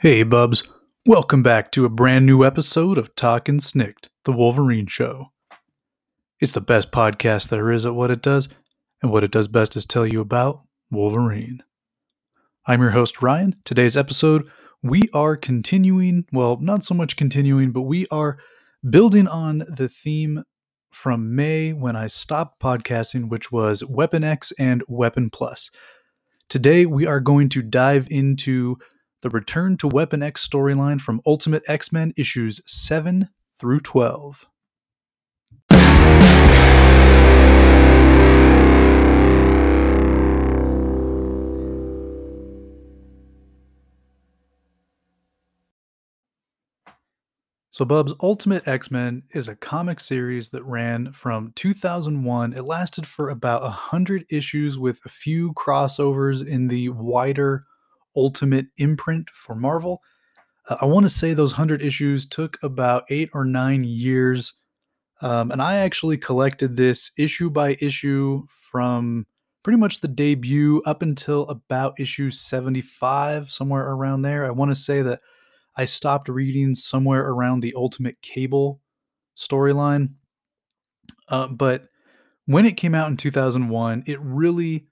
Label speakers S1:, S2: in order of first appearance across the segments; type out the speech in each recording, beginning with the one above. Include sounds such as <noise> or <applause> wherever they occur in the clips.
S1: Hey, Bubs. Welcome back to a brand new episode of Talkin' Snikt, the Wolverine Show. It's the best podcast there is at what it does, and what it does best is tell you about Wolverine. I'm your host, Ryan. Today's episode, we are continuing, well, not so much continuing, but we are building on the theme from May when I stopped podcasting, which was Weapon X and Weapon Plus. Today, we are going to dive into the Return to Weapon X storyline from Ultimate X Men issues 7 through 12. So, Bub's Ultimate X Men is a comic series that ran from 2001. It lasted for about 100 issues with a few crossovers in the wider Ultimate imprint for Marvel. Uh, I want to say those 100 issues took about eight or nine years. Um, and I actually collected this issue by issue from pretty much the debut up until about issue 75, somewhere around there. I want to say that I stopped reading somewhere around the Ultimate Cable storyline. Uh, but when it came out in 2001, it really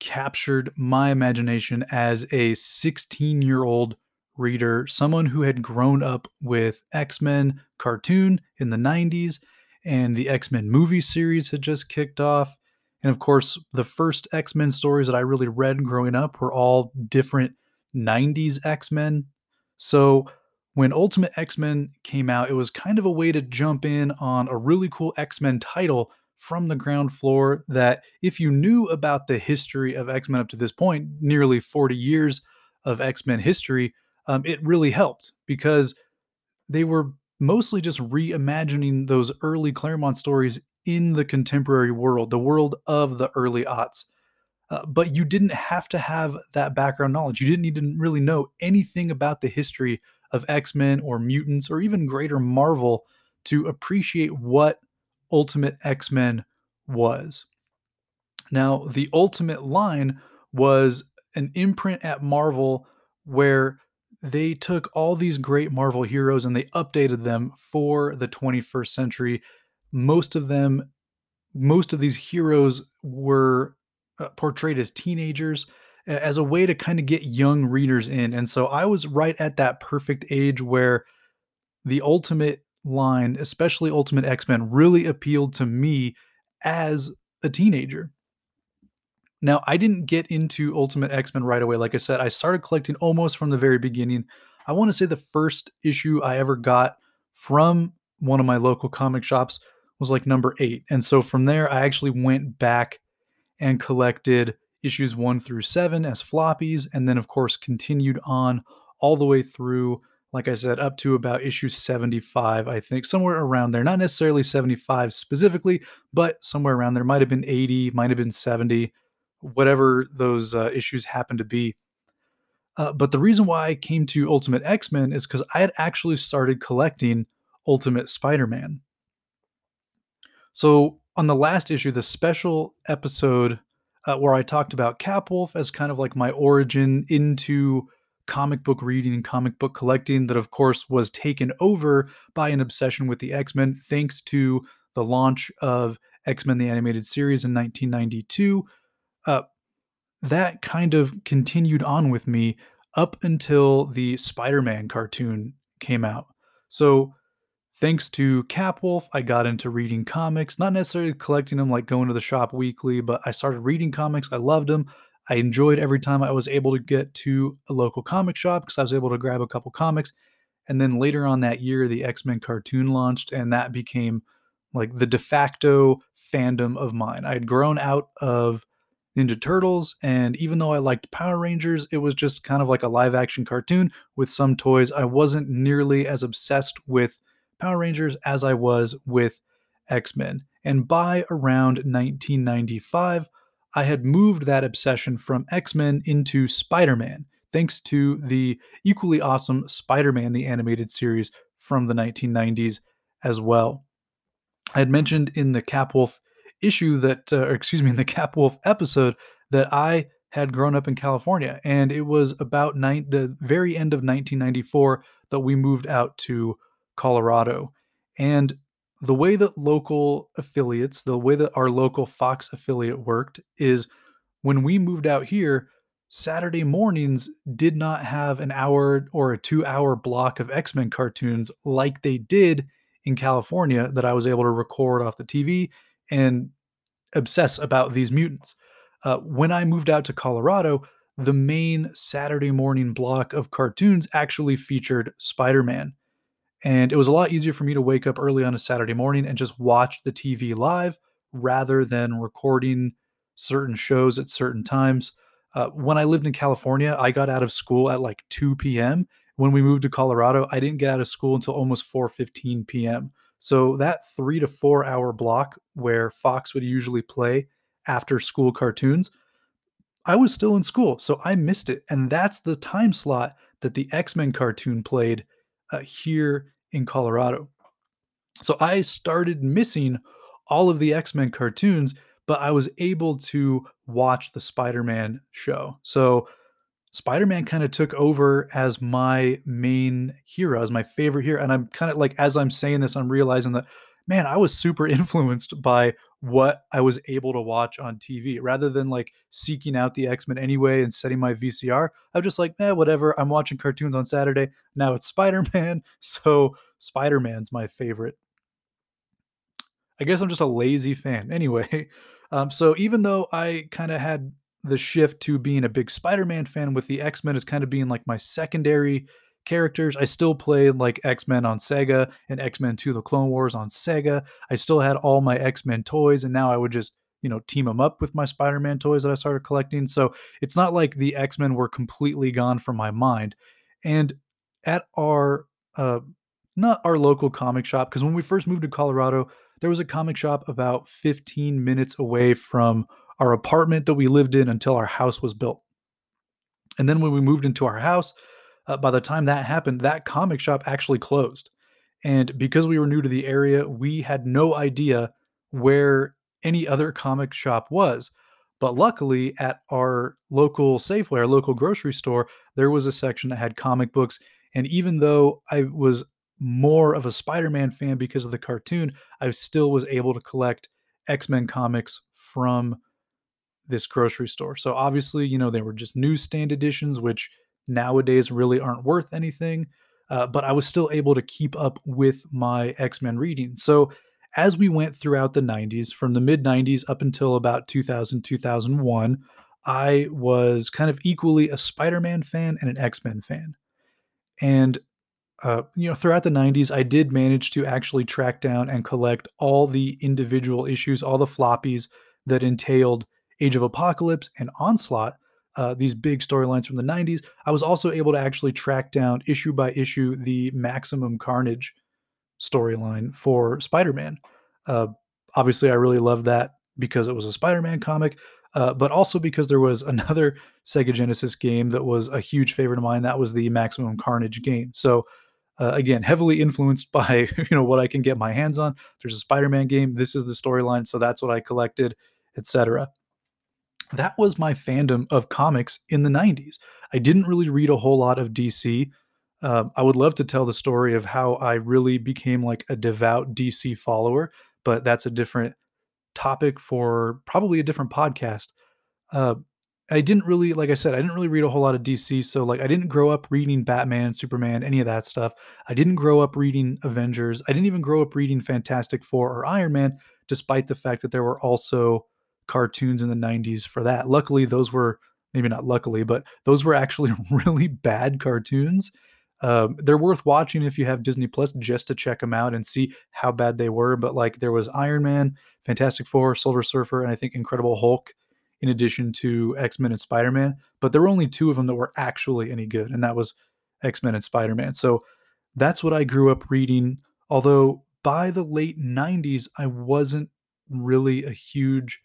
S1: captured my imagination as a 16 year old reader, someone who had grown up with X Men cartoon in the 90s, and the X Men movie series had just kicked off. And of course, the first X Men stories that I really read growing up were all different 90s X Men. So when Ultimate X Men came out, it was kind of a way to jump in on a really cool X Men title from the ground floor that if you knew about the history of X Men up to this point, nearly 40 years of X Men history, um, it really helped because they were mostly just reimagining those early Claremont stories in the contemporary world, the world of the early aughts. Uh, but you didn't have to have that background knowledge. You didn't need to really know anything about the history of X Men or mutants or even greater Marvel to appreciate what Ultimate X Men was. Now, the Ultimate line was an imprint at Marvel where they took all these great Marvel heroes and they updated them for the 21st century. Most of them, most of these heroes were uh, portrayed as teenagers as a way to kind of get young readers in. And so I was right at that perfect age where the Ultimate line, especially Ultimate X Men, really appealed to me as a teenager. Now, I didn't get into Ultimate X Men right away. Like I said, I started collecting almost from the very beginning. I want to say the first issue I ever got from one of my local comic shops was like number eight. And so from there, I actually went back and collected issues one through seven as floppies, and then, of course, continued on all the way through like I said, up to about issue 75, I think, somewhere around there. Not necessarily 75 specifically, but somewhere around there. Might have been 80, might have been 70, whatever those uh, issues happen to be. Uh, but the reason why I came to Ultimate X Men is because I had actually started collecting Ultimate Spider Man. So, on the last issue, the special episode uh, where I talked about Capwolf as kind of like my origin into comic book reading and comic book collecting that, of course, was taken over by an obsession with the X Men thanks to the launch of X Men the Animated Series in 1992. Uh, that kind of continued on with me up until the Spider Man cartoon came out. So, thanks to Capwolf, I got into reading comics, not necessarily collecting them like going to the shop weekly, but I started reading comics. I loved them. I enjoyed every time I was able to get to a local comic shop because I was able to grab a couple comics. And then later on that year, the X Men cartoon launched, and that became like the de facto fandom of mine. I had grown out of Ninja Turtles, and even though I liked Power Rangers, it was just kind of like a live action cartoon with some toys. I wasn't nearly as obsessed with Power Rangers as I was with X Men. And by around 1995, I had moved that obsession from X Men into Spider Man, thanks to the equally awesome Spider Man, the animated series from the 1990s as well. I had mentioned in the Capwolf issue that, uh, or excuse me, in the Capwolf episode that I had grown up in California, and it was about nine, the very end of 1994 that we moved out to Colorado. And the way that local affiliates, the way that our local Fox affiliate worked is when we moved out here, Saturday mornings did not have an hour or a two hour block of X Men cartoons like they did in California that I was able to record off the TV and obsess about these mutants. Uh, when I moved out to Colorado, the main Saturday morning block of cartoons actually featured Spider Man. And it was a lot easier for me to wake up early on a Saturday morning and just watch the TV live rather than recording certain shows at certain times. Uh, when I lived in California, I got out of school at like 2 p.m. When we moved to Colorado, I didn't get out of school until almost 4:15 p.m. So that 3 to 4 hour block where Fox would usually play after school cartoons, I was still in school, so I missed it. And that's the time slot that the X-Men cartoon played uh, here in Colorado. So I started missing all of the X-Men cartoons but I was able to watch the Spider-Man show. So Spider-Man kind of took over as my main hero, as my favorite hero. And I'm kind of like, as I'm saying this, I'm realizing that, man, I was super <laughs> influenced by what I was able to watch on TV rather than like seeking out the X Men anyway and setting my VCR. I'm just like, eh, whatever. I'm watching cartoons on Saturday. Now it's <laughs> Spider Man. So Spider Man's my favorite. I guess I'm just a lazy fan. Anyway, <laughs> um, so even though I kind of had the shift to being a big Spider-Man fan with the X-Men as kind of being like my secondary characters, I still played like X-Men on Sega and X-Men 2 The Clone Wars on Sega. I still had all my X-Men toys and now I would just you know team them up with my spider-man toys that i started collecting so it's not like the x-men were completely gone from my mind and at our uh not our local comic shop because when we first moved to colorado there was a comic shop about 15 minutes away from our apartment that we lived in until our house was built. And then when we moved into our house, uh, by the time that happened, that comic shop actually closed. And because we were new to the area, we had no idea where any other comic shop was. But luckily, at our local Safeway, our local grocery store, there was a section that had comic books. And even though I was more of a Spider-Man fan because of the cartoon, I still was able to collect X-Men comics from this grocery store. So obviously, you know, they were just newsstand editions, which nowadays really aren't worth anything. Uh, but I was still able to keep up with my X Men reading. So as we went throughout the 90s, from the mid 90s up until about 2000, 2001, I was kind of equally a Spider Man fan and an X Men fan. And uh, you know, throughout the 90s, I did manage to actually track down and collect all the individual issues, all the floppies that entailed Age of Apocalypse and Onslaught, uh, these big storylines from the 90s. I was also able to actually track down issue by issue the Maximum Carnage storyline for Spider Man. Uh, obviously, I really loved that because it was a Spider Man comic, uh, but also because there was <laughs> another Sega Genesis game that was a huge favorite of mine. That was the Maximum Carnage game. So, uh, again, heavily influenced <laughs> by you know what I can get my hands on. There's a Spider-Man game. This is the storyline, so that's what I collected, etc. That was my fandom of comics in the '90s. I didn't really read a whole lot of DC. Uh, I would love to tell the story of how I really became like a devout DC follower, but that's a different topic for probably a different podcast. Uh, I didn't really, like I said, I didn't really read a whole lot of DC. So, like, I didn't grow up reading Batman, Superman, any of that stuff. I didn't grow up reading Avengers. I didn't even grow up reading Fantastic Four or Iron Man, despite the fact that there were also cartoons in the 90s for that. Luckily, those were maybe not luckily, but those were actually <laughs> really bad cartoons. Um, they're worth watching if you have Disney Plus just to check them out and see how bad they were. But like, there was Iron Man, Fantastic Four, Silver Surfer, and I think Incredible Hulk in addition to X Men and Spider Man. But there were only two of them that were actually any good, and that was X Men and Spider Man. So that's what I grew up reading. Although by the late 90s, I wasn't really a huge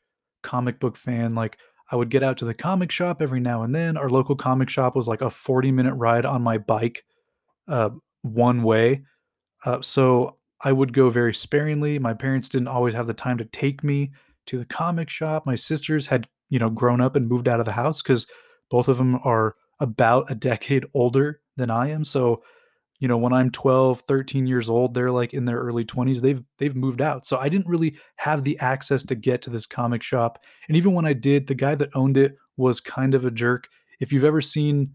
S1: comic book fan. Like, I would get out to the comic shop every now and then. Our local comic shop was like a 40 minute ride on my bike, uh, one way. Uh, so I would go very sparingly. My parents didn't always have the time to take me to the comic shop. My sisters had you know, grown up and moved out of the house because both of them are about a decade older than I am. So, you know, when I'm 12, 13 years old, they're like in their early 20s. They've they've moved out. So I didn't really have the access to get to this comic shop. And even when I did, the guy that owned it was kind of a jerk. If you've ever seen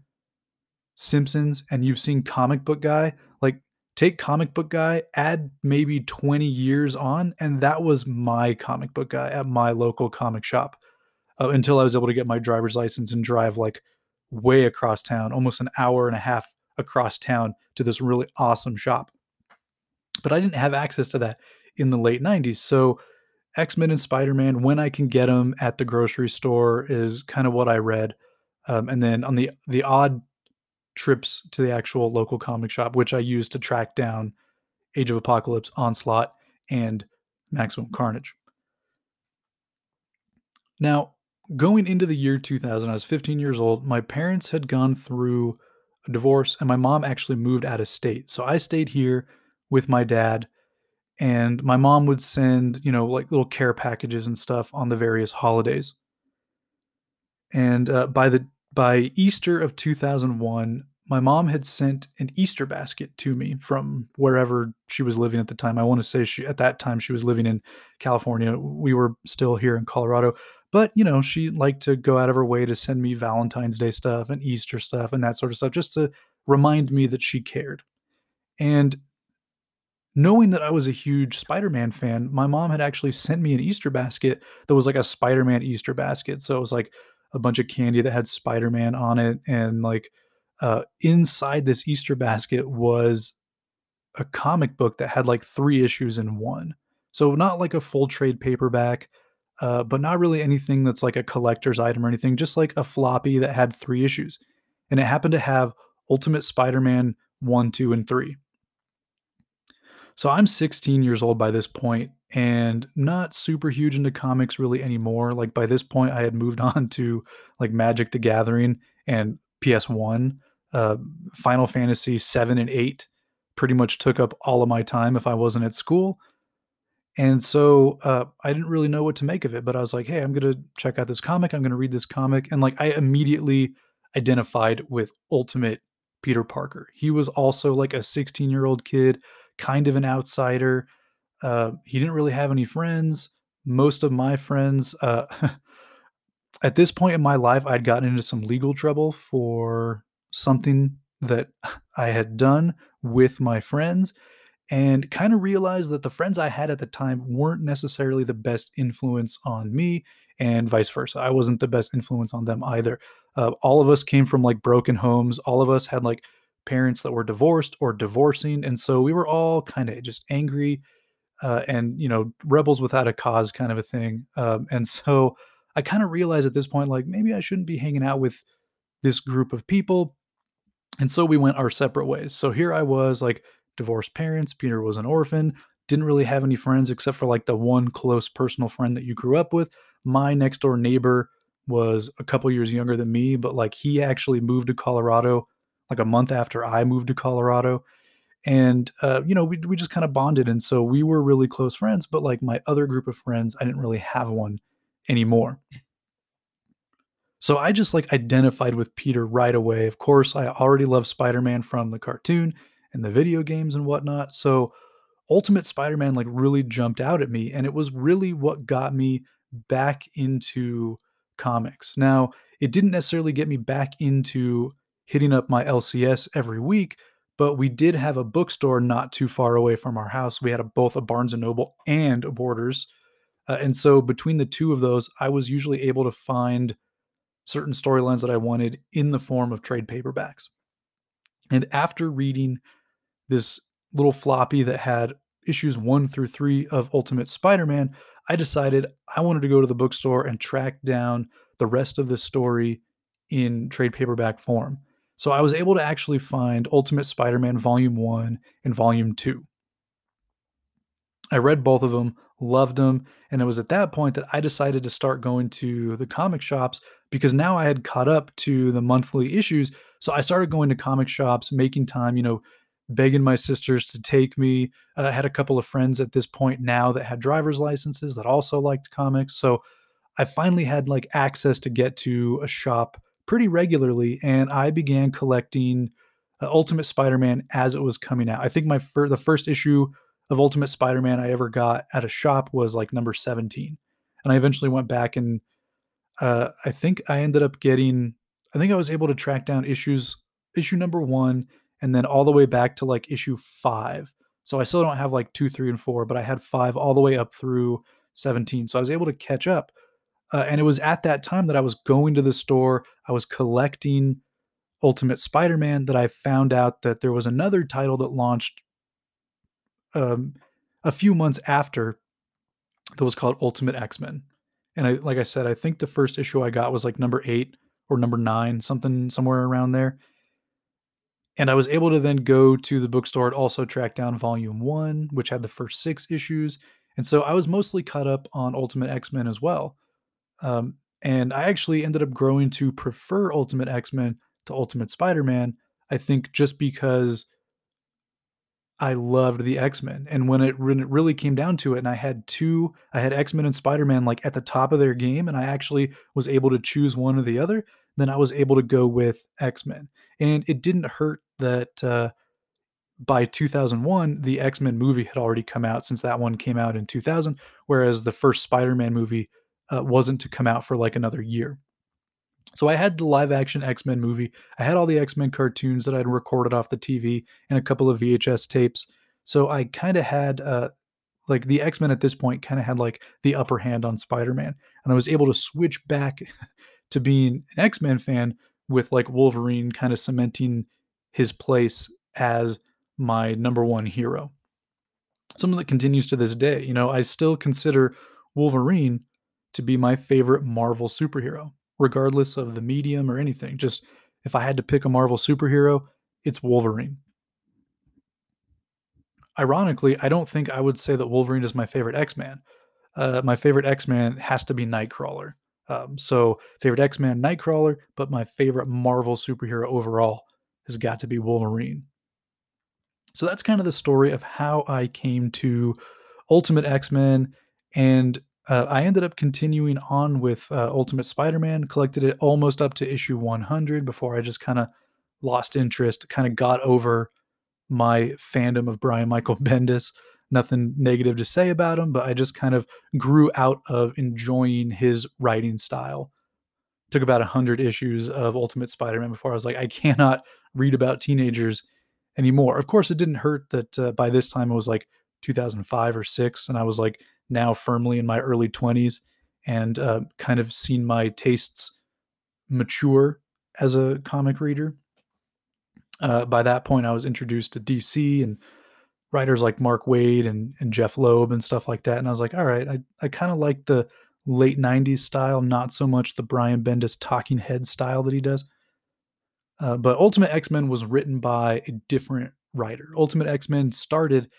S1: Simpsons and you've seen Comic Book Guy, like take Comic Book Guy, add maybe 20 years on, and that was my comic book guy at my local comic shop uh, until I was able to get my driver's license and drive like way across town, almost an hour and a half across town to this really awesome shop. But I didn't have access to that in the late 90s. So X Men and Spider Man, when I can get them at the grocery store, is kind of what I read. Um, and then on the the odd trips to the actual local comic shop, which I used to track down Age of Apocalypse, Onslaught, and Maximum Carnage. Now, going into the year 2000, I was 15 years old. My parents had gone through a divorce, and my mom actually moved out of state. So I stayed here with my dad, and my mom would send, you know, like little care packages and stuff on the various holidays. And uh, by the by Easter of 2001, my mom had sent an Easter basket to me from wherever she was living at the time. I want to say she at that time she was living in California. We were still here in Colorado, but you know, she liked to go out of her way to send me Valentine's Day stuff and Easter stuff and that sort of stuff just to remind me that she cared. And knowing that I was a huge Spider-Man fan, my mom had actually sent me an Easter basket that was like a Spider-Man Easter basket. So it was like a bunch of candy that had Spider-Man on it and like uh, inside this Easter basket was a comic book that had like three issues in one. So not like a full trade paperback, uh, but not really anything that's like a collector's item or anything, just like a floppy that had three issues. And it happened to have Ultimate Spider Man 1, 2, and 3. So I'm 16 years old by this point and not super huge into comics really anymore. Like by this point, I had moved <laughs> on to like Magic the Gathering and PS1. Uh, Final Fantasy 7 and 8 pretty much took up all of my time if I wasn't at school. And so uh, I didn't really know what to make of it, but I was like, hey, I'm going to check out this comic. I'm going to read this comic. And like, I immediately identified with Ultimate Peter Parker. He was also like a 16 year old kid, kind of an outsider. Uh, he didn't really have any friends. Most of my friends, uh, <laughs> at this point in my life, I'd gotten into some legal trouble for something that I had done with my friends and kind of realized that the friends I had at the time weren't necessarily the best influence on me, and vice versa. I wasn't the best influence on them either. Uh, all of us came from like broken homes. All of us had like parents that were divorced or divorcing, and so we were all kind of just angry uh, and you know rebels without a cause kind of a thing. Um, and <laughs> so I kind of realized at this point, like maybe I shouldn't be hanging out with this group of people. And so we went our separate ways. So here I was like divorced parents. Peter was an orphan, didn't really have any friends except for like the one close personal friend that you grew up with. My next door neighbor was a couple years younger than me, but like he actually moved to Colorado like a month after I moved to Colorado. And, uh, you know, we, we just kind of bonded. And so we were really close friends, but like my other group of friends, I didn't really have one anymore. So I just like identified with Peter right away. Of course, I already love Spider Man from the cartoon and the video games and whatnot. So Ultimate Spider-Man like really jumped out at me and it was really what got me back into comics. Now, it didn't necessarily get me back into hitting up my LCS every week, but we did have a bookstore not too far away from our house. We had a, both a Barnes and Noble and a Borders. Uh, and so between the two of those, I was usually able to find certain storylines that I wanted in the form of trade paperbacks. And after reading this little floppy that had issues one through three of Ultimate Spider Man, I decided I wanted to go to the bookstore and track down the rest of the story in trade paperback form. So I was able to actually find Ultimate Spider Man Volume 1 and Volume 2. I read both of them, loved them, and it was at that point that I decided to start going to the comic shops because now I had caught up to the monthly issues. So I started going to comic shops, making time, you know, begging my sisters to take me. Uh, I had a couple of friends at this point now that had driver's licenses that also liked comics. So I finally had like access to get to a shop pretty regularly, and I began collecting uh, Ultimate Spider-Man as it was coming out. I think my fir- the first issue of Ultimate Spider-Man I ever got at a shop was like number 17. And I eventually went back and uh, I think I ended up getting I think I was able to track down issues issue number 1 and then all the way back to like issue 5. So I still don't have like 2, 3 and 4, but I had 5 all the way up through 17. So I was able to catch up. Uh, and it was at that time that I was going to the store, I was collecting Ultimate Spider-Man that I found out that there was another title that launched um, a few months after that was called Ultimate X-Men. And I like I said, I think the first issue I got was like number 8 or number 9, something somewhere around there. And I was able to then go to the bookstore and also track down volume 1, which had the first 6 issues. And so I was mostly caught up on Ultimate X-Men as well. Um, and I actually ended up growing to prefer Ultimate X-Men to Ultimate Spider-Man, I think just because I loved the X-Men. And when it, when it really came down to it, and I had two, I had X-Men and Spider-Man like at the top of their game, and I actually was able to choose one or the other, then I was able to go with X-Men. And it didn't hurt that uh, by 2001, the X Men movie had already come out since that one came out in 2000, whereas the first Spider Man movie uh, wasn't to come out for like another year. So I had the live action X Men movie. I had all the X Men cartoons that I'd recorded off the TV and a couple of VHS tapes. So I kind of had uh, like the X Men at this point kind of had like the upper hand on Spider Man, and I was able to switch back <laughs> to being an X Men fan with like Wolverine kind of cementing his place as my number one hero. Something that continues to this day. You know, I still consider Wolverine to be my favorite Marvel superhero regardless of the medium or anything. Just if I had to pick a Marvel superhero, it's Wolverine. Ironically, I don't think I would say that Wolverine is my favorite X Man. Uh, my favorite X Man has to be Nightcrawler. Um, so, favorite X Man, Nightcrawler, but my favorite Marvel superhero overall has got to be Wolverine. So, that's kind of the story of how I came to Ultimate X Men and uh, I ended up continuing on with uh, Ultimate Spider-Man, collected it almost up to issue 100 before I just kind of lost interest, kind of got over my fandom of Brian Michael <laughs> Bendis. Nothing negative to say about him, but I just kind of grew out of enjoying his writing style. Took about 100 issues of Ultimate Spider-Man before I was like, I cannot read about teenagers anymore. Of course, it didn't hurt that uh, by this time it was like 2005 or 6 and I was like now firmly in my early 20s and uh, kind of seen my tastes mature as a comic reader. Uh, by that point, I was introduced to DC and writers like Mark Waid and, and Jeph Loeb and stuff like that. And I was like, all right, I, I kind of like the late 90s style, not so much the Brian Bendis talking head style that he does. Uh, but Ultimate X Men was written by a different writer. Ultimate X Men started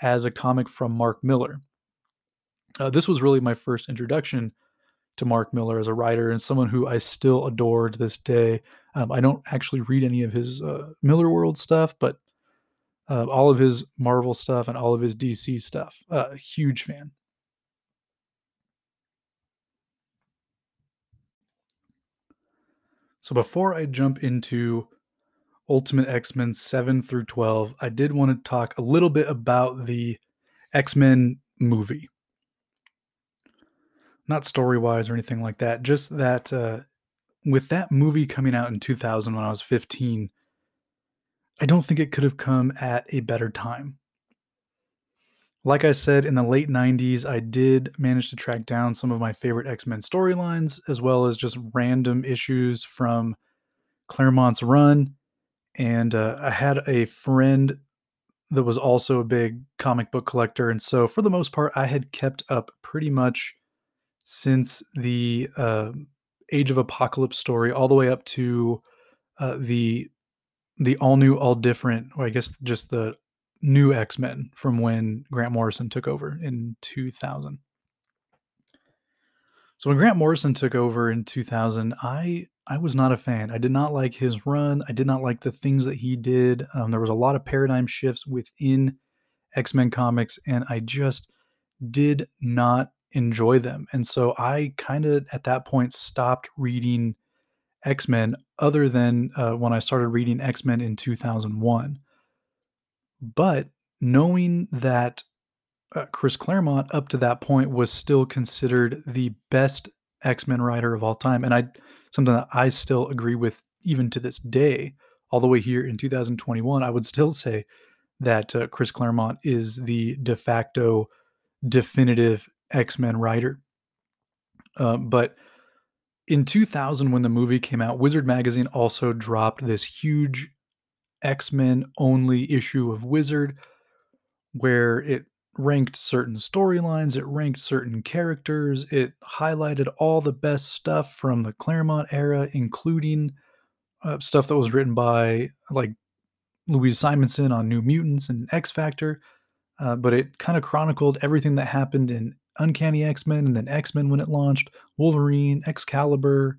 S1: as a comic from Mark Millar. Uh, this was really my first introduction to Mark Millar as a writer and someone who I still adore to this day. Um, I don't actually read any of his uh, Millarworld stuff, but uh, all of his Marvel stuff and all of his DC stuff. Uh, huge fan. So before I jump into Ultimate X Men 7 through 12, I did want to talk a little bit about the X Men movie not story wise or anything like that. Just that uh, with that movie coming out in 2000 when I was 15, I don't think it could have come at a better time. Like I said, in the late 90s, I did manage to track down some of my favorite X Men storylines, as well as just random issues from Claremont's run. And uh, I had a friend that was also a big comic book collector. And so, for the most part, I had kept up pretty much since the uh, Age of Apocalypse story all the way up to uh, the the all new, all different, or I guess just the new X Men from when Grant Morrison took over in 2000. So when Grant Morrison took over in 2000, I I was not a fan. I did not like his run. I did not like the things that he did. Um, there was a lot of paradigm shifts within X Men comics, and I just did not enjoy them. And so I kind of at that point stopped reading X Men, other than uh, when I started reading X Men in 2001. But knowing that uh, Chris Claremont up to that point was still considered the best X Men writer of all time, and I something that I still agree with even to this day, all the way here in 2021, I would still say that uh, Chris Claremont is the de facto definitive X Men writer. Uh, but in 2000, when the movie came out, Wizard Magazine also dropped this huge X Men only issue of Wizard where it ranked certain storylines, it ranked certain characters, it highlighted all the best stuff from the Claremont era, including uh, stuff that was written by like Louise Simonson on New Mutants and X Factor. Uh, but it kind of chronicled everything that happened in Uncanny X Men and then X Men when it launched, Wolverine, Excalibur,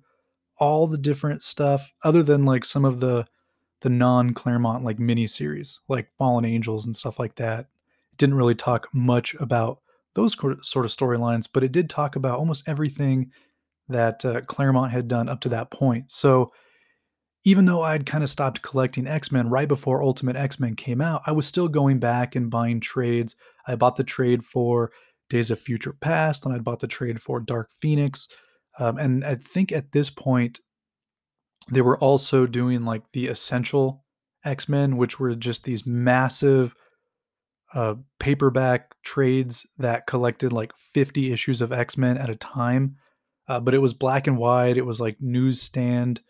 S1: all the different stuff, other than like some of the the non Claremont like miniseries, like Fallen Angels and stuff like that. It didn't really talk much about those sort of storylines, but it did talk about almost everything that uh, Claremont had done up to that point. So even though I'd kind of stopped collecting X Men right before Ultimate X Men came out, I was still going back and buying trades. I bought the trade for Days of Future Past, and I bought the trade for Dark Phoenix. Um, and I think at this point, they were also doing like the Essential X Men, which were just these massive uh, paperback trades that collected like 50 issues of X Men at a time. Uh, but it was black and white. It was like newsstand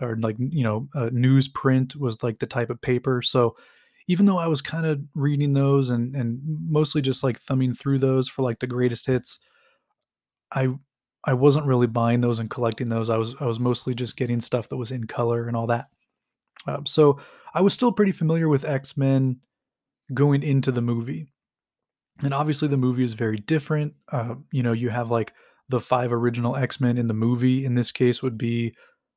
S1: or like, you know, uh, newsprint was like the type of paper. So even though I was kind of reading those and, and mostly just like thumbing through those for like the greatest hits, I I wasn't really buying those and collecting those. I was I was mostly just getting stuff that was in color and all that. Um, so I was still pretty familiar with X Men going into the movie. And obviously, the movie is very different. Uh, you know, you have like the five original X Men in the movie. In this case, would be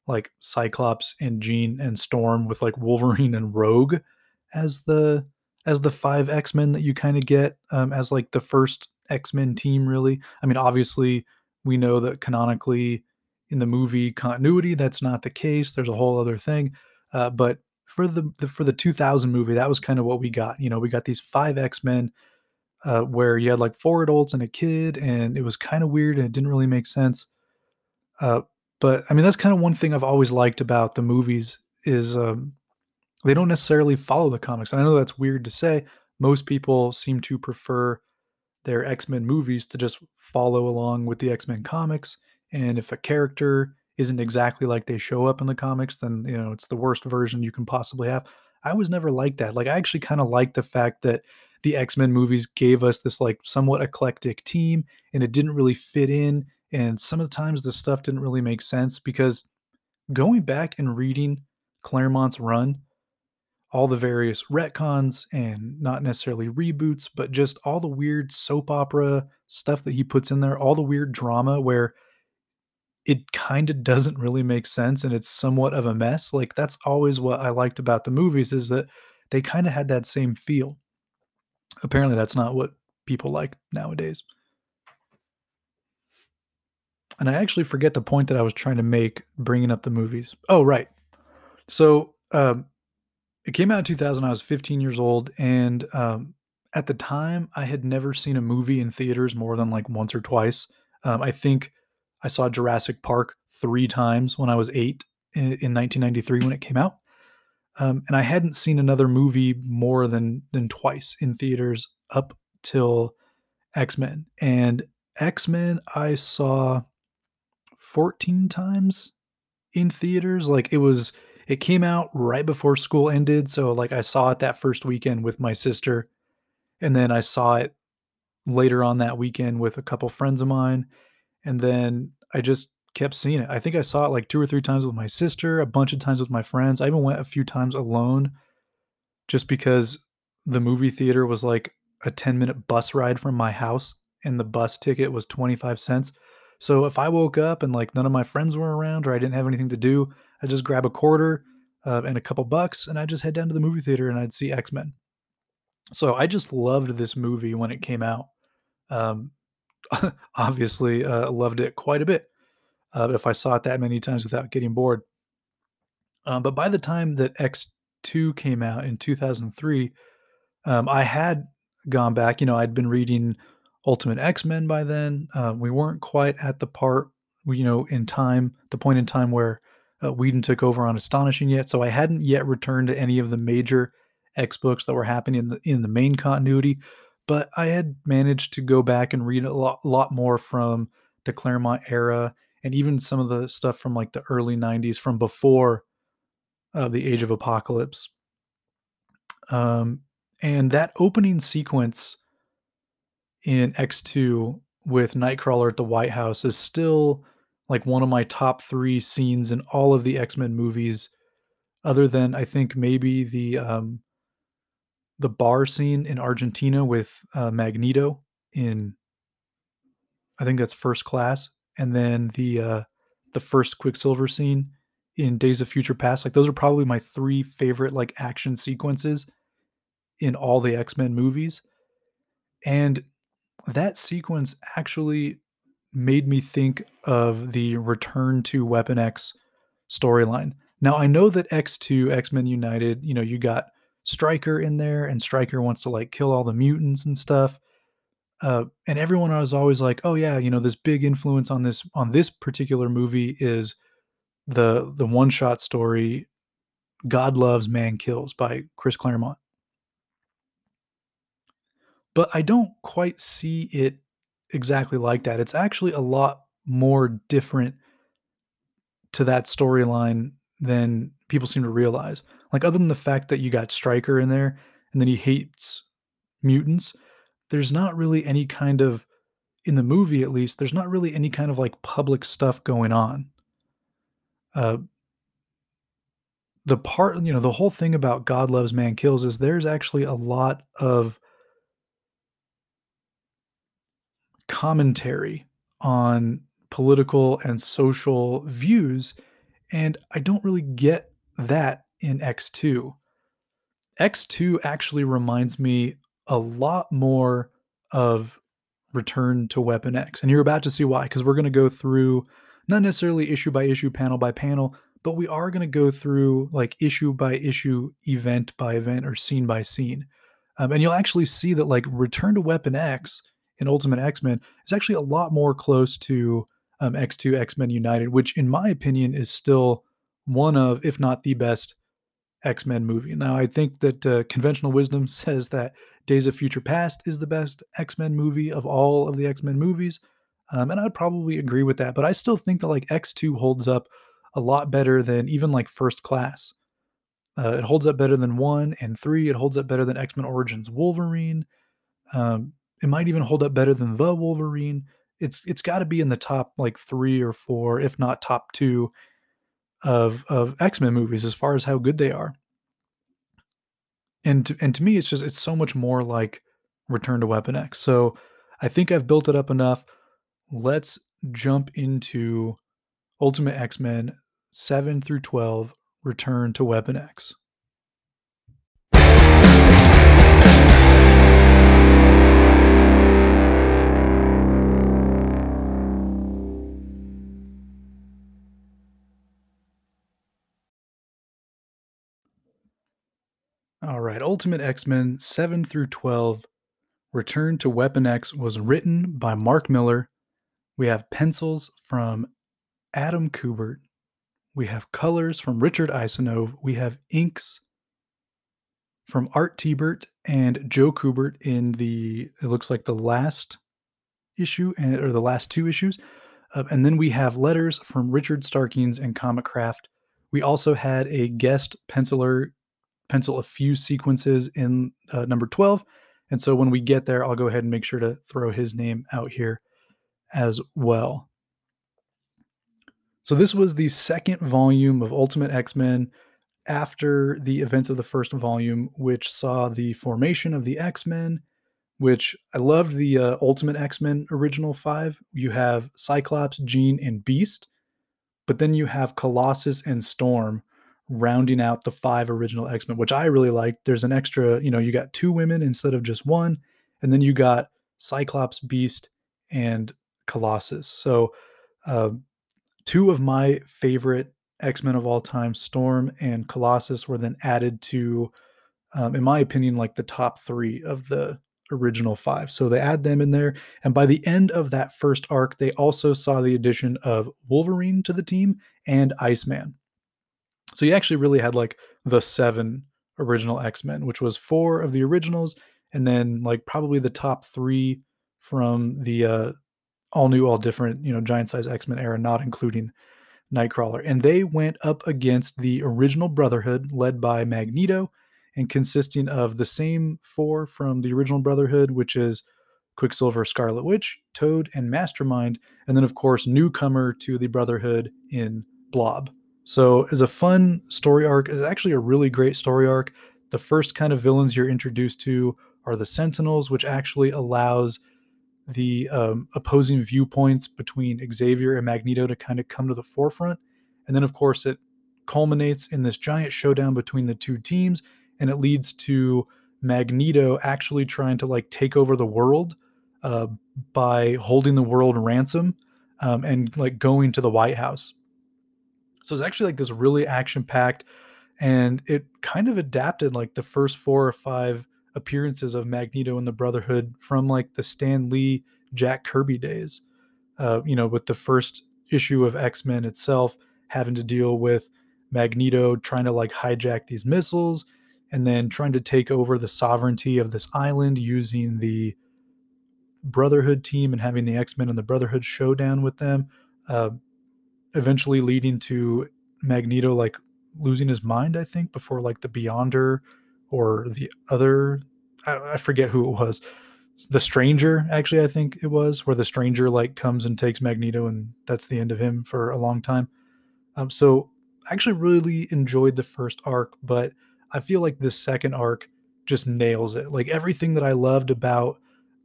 S1: like Cyclops and Jean and Storm with like Wolverine and Rogue as the as the five X Men that you kind of get um, as like the first X Men team. Really, I mean, obviously, we know that canonically in the movie continuity, that's not the case. There's a whole other thing, uh, but for the, the, for the 2000 movie, that was kind of what we got. You know, we got these five X Men uh, where you had like four adults and a kid, and it was kind of weird and it didn't really make sense. Uh, but I mean, that's kind of one thing I've always liked about the movies is um, they don't necessarily follow the comics. And I know that's weird to say. Most people seem to prefer their X Men movies to just follow along with the X Men comics. And if a character isn't exactly like they show up in the comics, then you know it's the worst version you can possibly have. I was never like that. Like I actually kind of like the fact that the X-Men movies gave us this like somewhat eclectic team and it didn't really fit in and some of the times the stuff didn't really make sense because going back and reading Claremont's run, all the various retcons and not necessarily reboots, but just all the weird soap opera stuff that he puts in there, all the weird drama where it kind of doesn't really make sense and it's somewhat of a mess. Like that's always what I liked about the movies is that they kind of had that same feel. Apparently that's not what people like nowadays. And I actually forget the point that I was trying to make bringing up the movies. Oh, right. So um, it came out in 2000. I was 15 years old. And um, at the time, I had never seen a movie in theaters more than like once or twice. Um, I think I saw Jurassic Park three times when I was eight in, in 1993 when it came out. Um, and I hadn't seen another movie more than than twice in theaters up till X Men. And X Men I saw 14 times in theaters. Like it was, it came out right before school ended. So like I saw it that first weekend with my sister, and then I saw it later on that weekend with a couple friends of mine and then I just kept seeing it. I think I saw it like two or three times with my sister, a bunch of times with my friends. I even went a few times alone just because the movie theater was like a 10 minute bus ride from my house and the bus ticket was 25 cents. So if I woke up and like none of my friends were around or I didn't have anything to do, I just grab a quarter uh, and a couple bucks and I just head down to the movie theater and I'd see X Men. So I just loved this movie when it came out. Um, <laughs> obviously uh, loved it quite a bit uh, if I saw it that many times without getting bored. Um, but by the time that X2 came out in 2003, um, I had gone back. You know, I'd been reading Ultimate X Men by then. Uh, we weren't quite at the part, you know, in time, the point in time where uh, Whedon took over on Astonishing yet. So I hadn't yet returned to any of the major X books that were happening in the, in the main continuity. But I had managed to go back and read a lot, lot more from the Claremont era and even some of the stuff from like the early 90s from before uh, the Age of Apocalypse. Um, and that opening sequence in X2 with Nightcrawler at the White House is still like one of my top three scenes in all of the X Men movies, other than I think maybe the um, the bar scene in Argentina with uh, Magneto in I think that's First Class, and then the uh, the first Quicksilver scene in Days of Future Past. Like those are probably my three favorite like action sequences in all the X-Men movies. And that sequence actually made me think of the return to Weapon X storyline. Now I know that X2, X-Men United, you know, you got Stryker in there and Stryker wants to like kill all the mutants and stuff. Uh, and everyone was always like, "Oh yeah, you know, this big influence on this on this particular movie is the the one shot story God Loves Man Kills by Chris Claremont. But I don't quite see it exactly like that. It's actually a lot more different to that storyline than people seem to realize. Like other than the fact that you got Stryker in there and then he hates mutants, there's not really any kind of in the movie at least, there's not really any kind of like public stuff going on uh, the part, you know, the whole thing about God loves man kills is there's actually a lot of commentary on political and social views. And I don't really get that in X2. X2 actually reminds me a lot more of Return to Weapon X. And you're about to see why, because we're going to go through not necessarily issue by issue, panel by panel, but we are going to go through like issue by issue, event by event, or scene by scene. Um, and you'll actually see that like Return to Weapon X in Ultimate X Men is actually a lot more close to um, X2 X Men United, which in my opinion is still one of, if not the best X Men movie. Now, I think that uh, conventional wisdom <laughs> says that Days of Future Past is the best X Men movie of all of the X Men movies. Um, and I'd probably agree with that, but I still think that like X2 holds up a lot better than even like First Class. Uh, it holds up better than one and three. It holds up better than X Men Origins Wolverine. Um, it might even hold up better than the Wolverine. It's it's got to be in the top like three or four, if not top two, of of X Men movies as far as how good they are. And to, and to me, it's just it's so much more like Return to Weapon X. So I think I've built it up enough let's jump into Ultimate X Men 7 through 12 Return to Weapon X. All right, Ultimate X Men 7 through 12 Return to Weapon X was written by Mark Millar. we have pencils from Adam Kubert. We have colors from Richard Isanove. We have inks from Art Thibert and Joe Kubert in the, it looks like the last issue and or the last two issues. Uh, and then we have letters from Richard Starkings and Comicraft. We also had a guest penciler pencil a few sequences in uh, number 12. And so when we get there, I'll go ahead and make sure to throw his name out here as well. So, this was the second volume of Ultimate X Men after the events of the first volume, which saw the formation of the X Men. Which I loved the uh, Ultimate X Men original five. You have Cyclops, Jean, and Beast, but then you have Colossus and Storm rounding out the five original X Men, which I really liked. There's an extra, you know, you got two women instead of just one, and then you got Cyclops, Beast, and Colossus. So, uh, two of my favorite X Men of all time, Storm and Colossus, were then added to, um, in my opinion, like the top three of the original five. So they add them in there. And by the end of that first arc, they also saw the addition of Wolverine to the team and Iceman. So you actually really had like the seven original X Men, which was four of the originals, and then like probably the top three from the uh, all new, all different, you know, giant size X Men era, not including Nightcrawler. And they went up against the original Brotherhood led by Magneto and consisting of the same four from the original Brotherhood, which is Quicksilver, Scarlet Witch, Toad, and Mastermind. And then, of course, newcomer to the Brotherhood in Blob. So, as a fun story arc, it's actually a really great story arc. The first kind of villains you're introduced to are the Sentinels, which actually allows the um, opposing viewpoints between Xavier and Magneto to kind of come to the forefront. And then, of course, it culminates in this giant showdown between the two teams, and it leads to Magneto actually trying to like take over the world uh, by holding the world ransom um, and like going to the White House. So it's actually like this really action packed, and it kind of adapted like the first four or five appearances of Magneto and the Brotherhood from like the Stan Lee, Jack Kirby days. Uh, you know, with the first issue of X Men itself having to deal with Magneto trying to like hijack these missiles and then trying to take over the sovereignty of this island using the Brotherhood team and having the X Men and the Brotherhood showdown with them, uh, eventually leading to Magneto like losing his mind, I think, before like the Beyonder or the other I, I forget who it was the stranger actually i think it was where the stranger like comes and takes magneto and that's the end of him for a long time. Um, so i actually really enjoyed the first arc but i feel like this second arc just nails it. Like everything that i loved about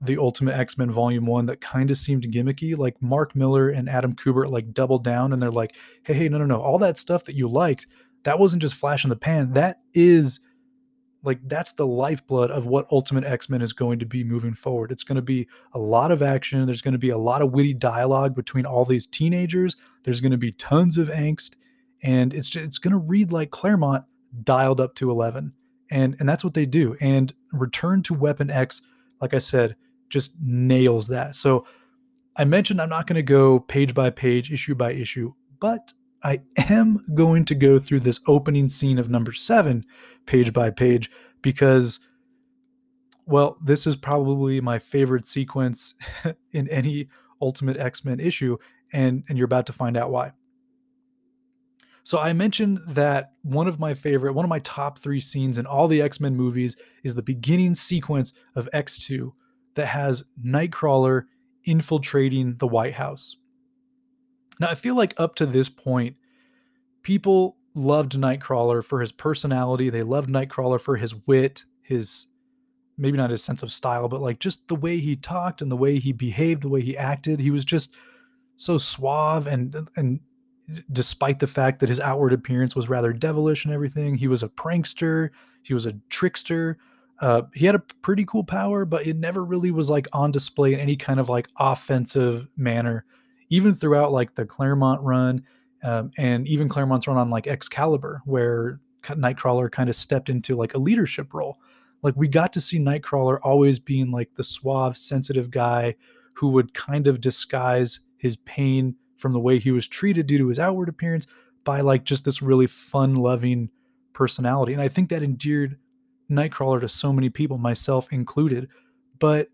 S1: the ultimate x-men volume one that kind of seemed gimmicky like mark Millar and adam kubert like doubled down and they're like hey hey no no no all that stuff that you liked that wasn't just flash in the pan that is like that's the lifeblood of what Ultimate X-Men is going to be moving forward. It's going to be a lot of action, there's going to be a lot of witty dialogue between all these teenagers. There's going to be tons of angst and it's just, it's going to read like Claremont dialed up to 11. And and that's what they do. And Return to Weapon X, like I said, just nails that. So I mentioned I'm not going to go page by page, issue by issue, but I am going to go through this opening scene of number seven page by page because, well, this is probably my favorite sequence <laughs> in any Ultimate X Men issue, and, and you're about to find out why. So I mentioned that one of my favorite, one of my top three scenes in all the X Men movies is the beginning sequence of X2 that has Nightcrawler infiltrating the White House. Now, I feel like up to this point, people loved Nightcrawler for his personality. They loved Nightcrawler for his wit, his maybe not his sense of style, but like just the way he talked and the way he behaved, the way he acted. He was just so suave and and despite the fact that his outward appearance was rather devilish and everything, he was a prankster, he was a trickster. Uh, he had a pretty cool power, but it never really was like on display in any kind of like offensive manner even throughout like the Claremont run, um, and even Claremont's run on like Excalibur, where Nightcrawler kind of stepped into like a leadership role. Like we got to see Nightcrawler always being like the suave, sensitive guy who would kind of disguise his pain from the way he was treated due to his outward appearance by like just this really fun loving personality. And I think that endeared Nightcrawler to so many people, myself included. But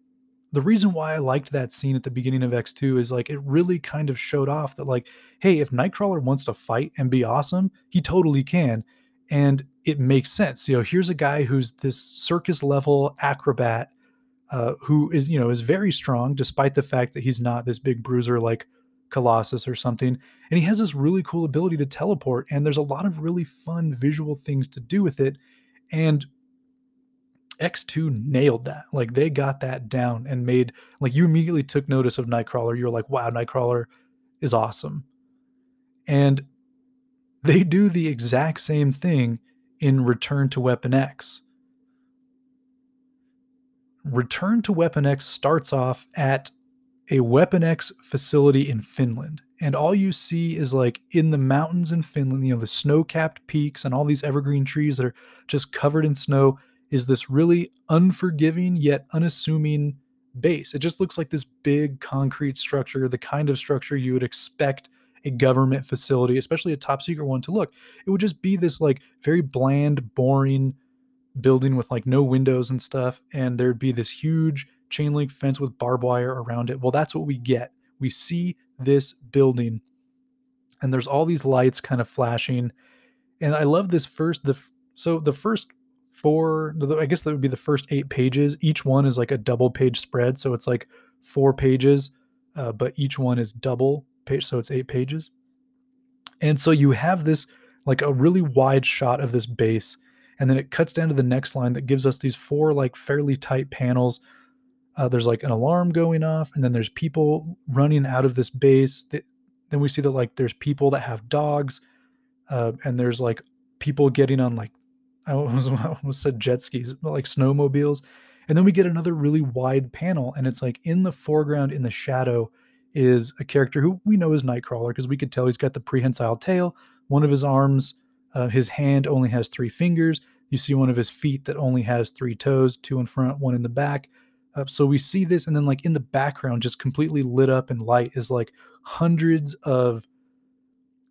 S1: the reason why I liked that scene at the beginning of X2 is like it really kind of showed off that like, hey, if Nightcrawler wants to fight and be awesome, he totally can. And it makes sense. You know, here's a guy who's this circus level acrobat uh, who is, you know, is very strong despite the fact that he's not this big bruiser like Colossus or something. And he has this really cool ability to teleport. And there's a lot of really fun visual things to do with it. And X2 nailed that. Like they got that down and made like you immediately took notice of Nightcrawler. You were like, wow, Nightcrawler is awesome. And they do the exact same thing in Return to Weapon X. Return to Weapon X starts off at a Weapon X facility in Finland. And all you see is like in the mountains in Finland, you know, the snow capped peaks and all these evergreen trees that are just covered in snow, is this really unforgiving yet unassuming base. It just looks like this big concrete structure, the kind of structure you would expect a government facility, especially a top secret one, to look. It would just be this like very bland, boring building with like no windows and stuff. And there'd be this huge chain link fence with barbed wire around it. Well, that's what we get. We see this building and there's all these lights kind of flashing. And I love this first the so the first four i guess that would be the first eight pages. Each one is like a double page spread so it's like four pages uh, but each one is double page so it's eight pages. And so you have this like a really wide shot of this base and then it cuts down to the next line that gives us these four like fairly tight panels. Uh, there's like an alarm going off and then there's people running out of this base. Then we see that like there's people that have dogs uh, and there's like people getting on like I almost, <laughs> I almost said jet skis, but like snowmobiles. And then we get another really wide panel, and it's like in the foreground, in the shadow, is a character who we know is Nightcrawler because we could tell he's got the prehensile tail. One of his arms, uh, his hand only has three fingers. You see one of his feet that only has three toes, two in front, one in the back. Uh, so we see this, and then like in the background, just completely lit up in light, is like hundreds of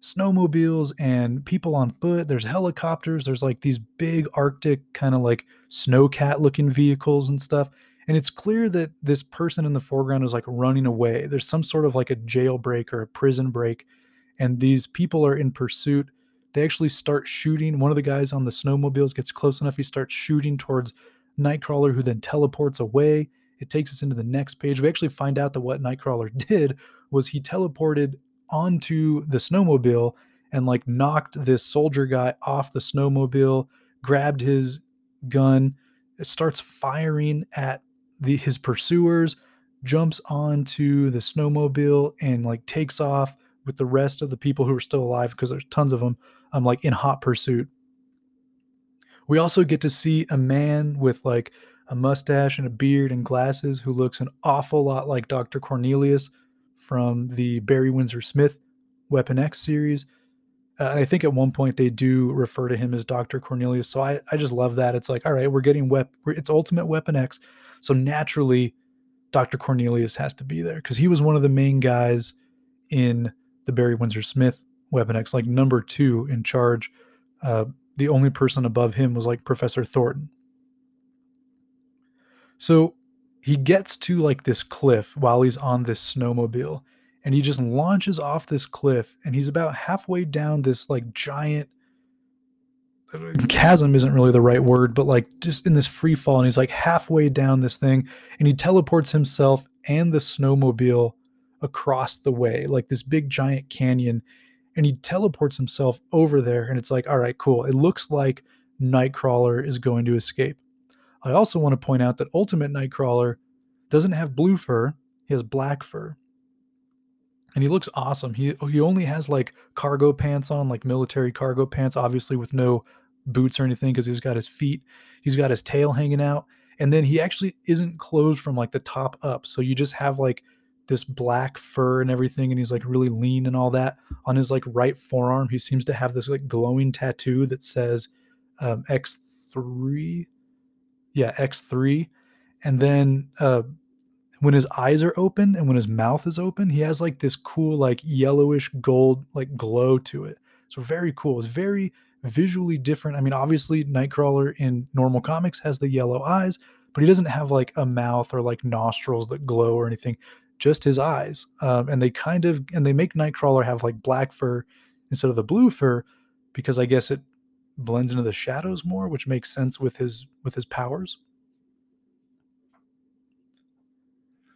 S1: snowmobiles and people on foot. There's helicopters. There's like these big Arctic kind of like snowcat looking vehicles and stuff. And it's clear that this person in the foreground is like running away. There's some sort of like a jailbreak or a prison break. And these people are in pursuit. They actually start shooting. One of the guys on the snowmobiles gets close enough. He starts shooting towards Nightcrawler, who then teleports away. It takes us into the next page. We actually find out that what Nightcrawler <laughs> did was he teleported onto the snowmobile and like knocked this soldier guy off the snowmobile, grabbed his gun, starts firing at the his pursuers, jumps onto the snowmobile and like takes off with the rest of the people who are still alive because there's tons of them. I'm um, like in hot pursuit. We also get to see a man with like a mustache and a beard and glasses who looks an awful lot like Dr. Cornelius from the Barry Windsor Smith Weapon X series. Uh, I think at one point they do refer to him as Dr. Cornelius. So I, I just love that. It's like, all right, we're getting wep- it's Ultimate Weapon X. So naturally, Dr. Cornelius has to be there because he was one of the main guys in the Barry Windsor Smith Weapon X, like number two in charge. Uh, the only person above him was like Professor Thornton. So he gets to like this cliff while he's on this snowmobile and he just launches off this cliff and he's about halfway down this like giant chasm isn't really the right word but like just in this free fall and he's like halfway down this thing and he teleports himself and the snowmobile across the way like this big giant canyon and he teleports himself over there and it's like all right cool. It looks like nightcrawler is going to escape I also want to point out that Ultimate Nightcrawler doesn't have blue fur, he has black fur. And he looks awesome. He he only has like cargo pants on, like military cargo pants, obviously with no boots or anything because he's got his feet, he's got his tail hanging out, and then he actually isn't clothed from like the top up. So you just have like this black fur and everything, and he's like really lean and all that. On his like right forearm, he seems to have this like glowing tattoo that says um, X3 yeah, X3. And then uh, when his eyes are open and when his mouth is open, he has like this cool, like yellowish gold, like glow to it. So very cool. It's very visually different. I mean, obviously, Nightcrawler in normal comics has the yellow eyes, but he doesn't have like a mouth or like nostrils that glow or anything, just his eyes. Um, and they kind of, and they make Nightcrawler have like black fur instead of the blue fur because I guess it blends into the shadows more, which makes sense with his with his powers.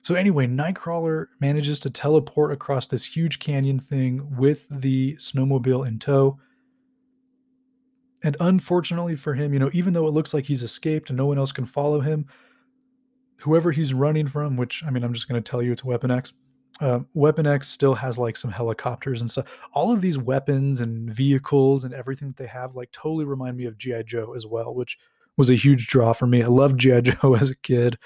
S1: So anyway, Nightcrawler manages to teleport across this huge canyon thing with the snowmobile in tow. And unfortunately for him, you know, even though it looks like he's escaped and no one else can follow him, whoever he's running from, which I mean, I'm just going to tell you it's Weapon X, uh, Weapon X still has like some helicopters and stuff. All of these weapons and vehicles and everything that they have like totally remind me of GI Joe as well, which was a huge draw for me. I loved GI <laughs> Joe as a kid.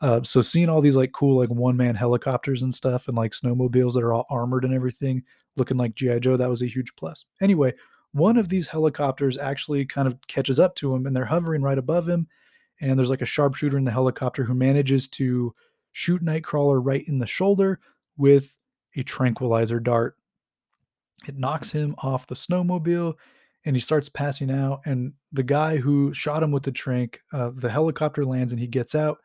S1: Uh, so seeing all these like cool like one man helicopters and stuff and like snowmobiles that are all armored and everything, looking like GI Joe, that was a huge plus. Anyway, one of these helicopters actually kind of catches up to him and they're hovering right above him. And there's like a sharpshooter in the helicopter who manages to shoot Nightcrawler right in the shoulder with a tranquilizer dart. It knocks him off the snowmobile and he starts passing out. And the guy who shot him with the trank, uh, the helicopter lands and he gets out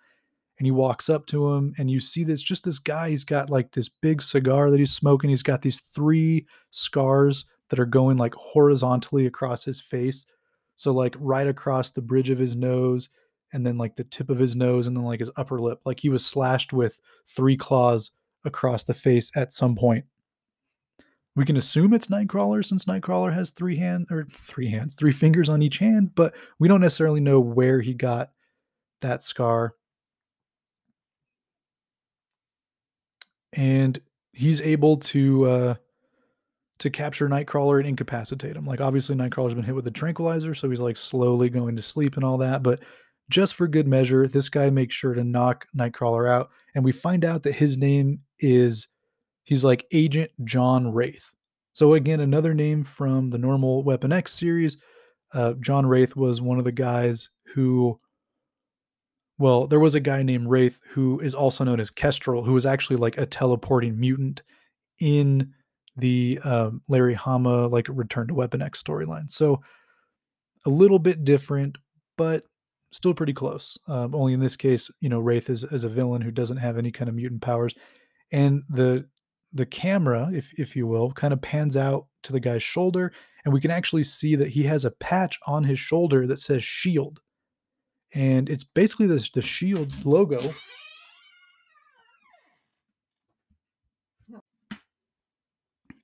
S1: and he walks up to him and you see this just this guy he's got like this big cigar that he's smoking he's got these three scars that are going like horizontally across his face so like right across the bridge of his nose and then like the tip of his nose and then like his upper lip like he was slashed with three claws across the face at some point we can assume it's nightcrawler since nightcrawler has three hands or three hands three fingers on each hand but we don't necessarily know where he got that scar and he's able to uh, to capture Nightcrawler and incapacitate him. Like obviously Nightcrawler's been hit with a tranquilizer, so he's like slowly going to sleep and all that. But just for good measure, this guy makes sure to knock Nightcrawler out, and we find out that his name is he's like Agent John Wraith. So again, another name from the normal Weapon X series. Uh, John Wraith was one of the guys who well, there was a guy named Wraith who is also known as Kestrel, who was actually like a teleporting mutant in the um, Larry Hama like Return to Weapon X storyline. So a little bit different, but still pretty close. Um, only in this case, you know, Wraith is, is a villain who doesn't have any kind of mutant powers, and the the camera, if if you will, kind of pans out to the guy's shoulder, and we can actually see that he has a patch on his shoulder that says Shield. And it's basically this the shield logo.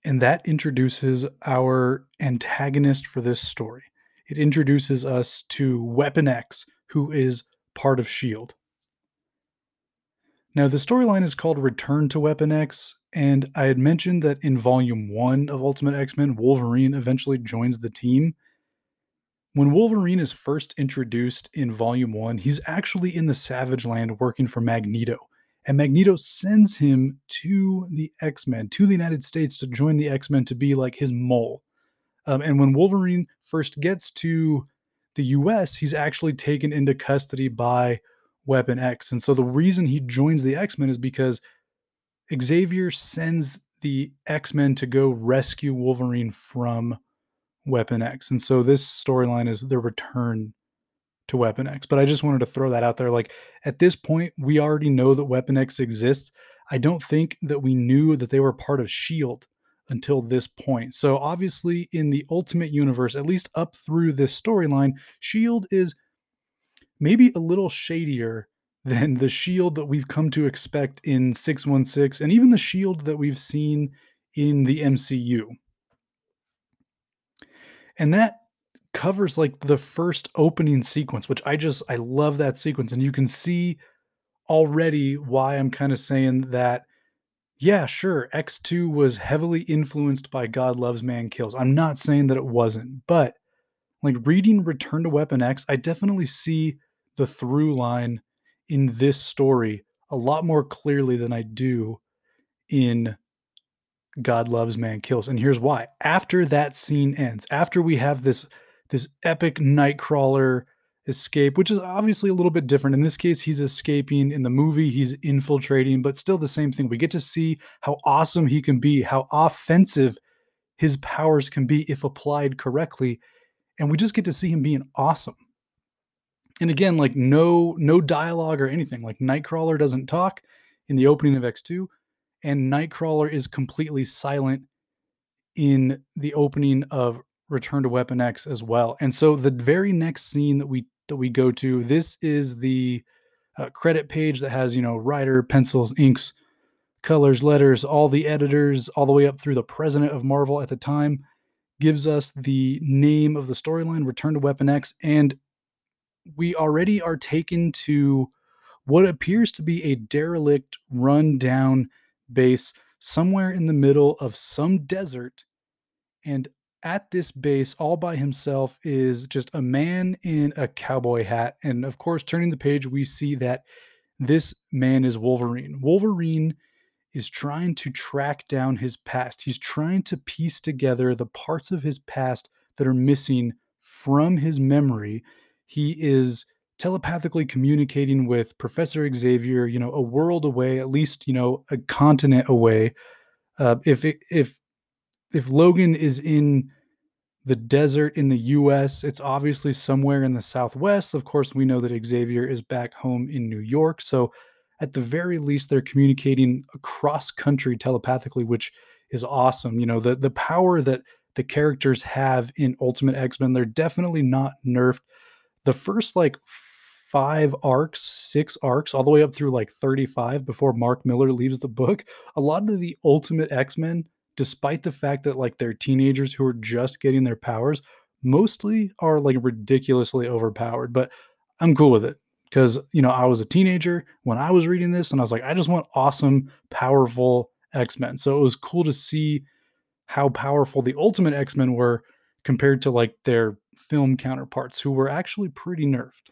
S1: And that introduces our antagonist for this story. It introduces us to weapon x who is part of shield now the storyline is called return to weapon x and i had mentioned that in volume 1 of ultimate x-men wolverine eventually joins the team when Wolverine is first introduced in Volume 1, he's actually in the Savage Land working for Magneto. And Magneto sends him to the X Men, to the United States to join the X Men to be like his mole. Um, and when Wolverine first gets to the US, he's actually taken into custody by Weapon X. And so the reason he joins the X Men is because Xavier sends the X Men to go rescue Wolverine from Weapon X. And so this storyline is the return to Weapon X. But I just wanted to throw that out there. Like at this point, we already know that Weapon X exists. I don't think that we knew that they were part of S.H.I.E.L.D. until this point. So obviously, in the Ultimate Universe, at least up through this storyline, S.H.I.E.L.D. is maybe a little shadier than the shield that we've come to expect in 616 and even the shield that we've seen in the MCU and that covers like the first opening sequence which i just i love that sequence. And you can see already why i'm kind of saying that yeah sure x2 was heavily influenced by god loves man kills. I'm not saying that it wasn't but like reading return to weapon x i definitely see the through line in this story a lot more clearly than i do in God loves, man kills. And here's why. After that scene ends, after we have this this epic nightcrawler escape, which is obviously a little bit different. In this case, he's escaping. In the movie, he's infiltrating, but still the same thing. We get to see how awesome he can be, how offensive his powers can be if applied correctly. And we just get to see him being awesome. And again, like no no dialogue or anything. Like Nightcrawler doesn't talk in the opening of X2 and Nightcrawler is completely silent in the opening of Return to Weapon X as well. And so the very next scene that we that we go to, this is the uh, credit page that has you know writer, pencils, inks, colors, letters, all the editors, all the way up through the president of Marvel at the time, gives us the name of the storyline, Return to Weapon X, and we already are taken to what appears to be a derelict, run down base somewhere in the middle of some desert. And at this base, all by himself, is just a man in a cowboy hat. And of course, turning the page, we see that this man is Wolverine. Wolverine is trying to track down his past. He's trying to piece together the parts of his past that are missing from his memory. He is telepathically communicating with Professor Xavier, you know, a world away, at least, you know, a continent away. Uh, if if if Logan is in the desert in the US. It's obviously somewhere in the Southwest. Of course, we know that Xavier is back home in New York. So, at the very least, they're communicating across country telepathically, which is awesome. You know, the, the power that the characters have in Ultimate X Men, they're definitely not nerfed. The first like five arcs, six arcs, all the way up through like 35 before Mark Millar leaves the book, a lot of the Ultimate X Men despite the fact that like they're teenagers who are just getting their powers, mostly are like ridiculously overpowered. But I'm cool with it because you know I was a teenager when I was reading this, and I was like, I just want awesome, powerful X Men. So it was cool to see how powerful the Ultimate X Men were compared to like their film counterparts, who were actually pretty nerfed.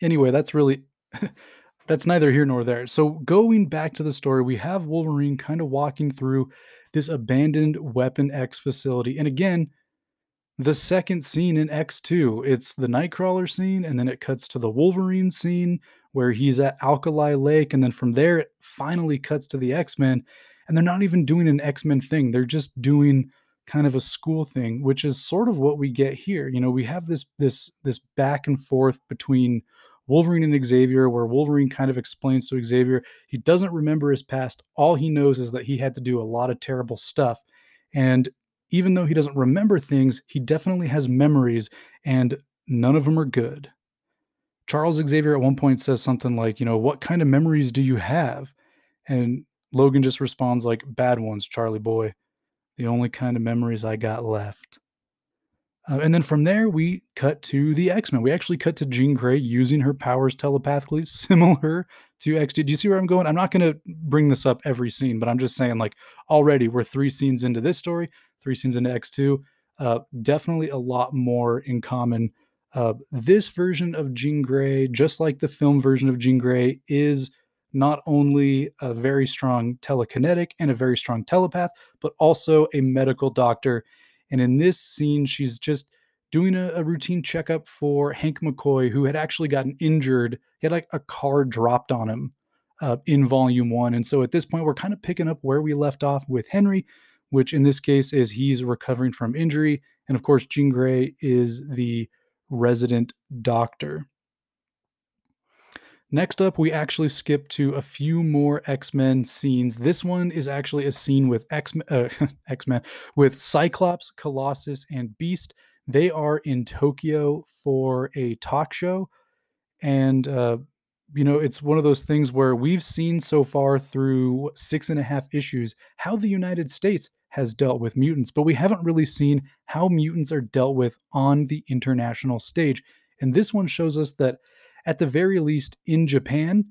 S1: Anyway, that's really <laughs> that's neither here nor there. So going back to the story, we have Wolverine kind of walking through this abandoned Weapon X facility. And again, the second scene in X2, it's the Nightcrawler scene, and then it cuts to the Wolverine scene where he's at Alkali Lake. And then from there, it finally cuts to the X Men. And they're not even doing an X Men thing, they're just doing kind of a school thing which is sort of what we get here you know we have this this this back and forth between Wolverine and Xavier, where Wolverine kind of explains to Xavier he doesn't remember his past. All he knows is that he had to do a lot of terrible stuff. And even though he doesn't remember things, he definitely has memories, and none of them are good. Charles Xavier at one point says something like, you know, what kind of memories do you have? And Logan just responds like, bad ones, Charlie boy. The only kind of memories I got left. Uh, and then from there, we cut to the X Men. We actually cut to Jean Grey using her powers telepathically, <laughs> similar to X2. Do you see where I'm going? I'm not going to bring this up every scene, but I'm just saying, like, already we're three scenes into this story, three scenes into X2. Uh, definitely a lot more in common. Uh, this version of Jean Grey, just like the film version of Jean Grey, is not only a very strong telekinetic and a very strong telepath, but also a medical doctor and in this scene, she's just doing a, a, routine checkup for Hank McCoy, who had actually gotten injured. He had like a car dropped on him uh, in volume one. And so at this point, we're kind of picking up where we left off with Henry, which in this case is he's recovering from injury. And of course, Jean Grey is the resident doctor. Next up, we actually skip to a few more X Men scenes. This one is actually a scene with X uh, <laughs> X Men with Cyclops, Colossus, and Beast. They are in Tokyo for a talk show, and uh, you know it's one of those things where we've seen so far through six and a half issues how the United States has dealt with mutants, but we haven't really seen how mutants are dealt with on the international stage. And this one shows us that at the very least in Japan,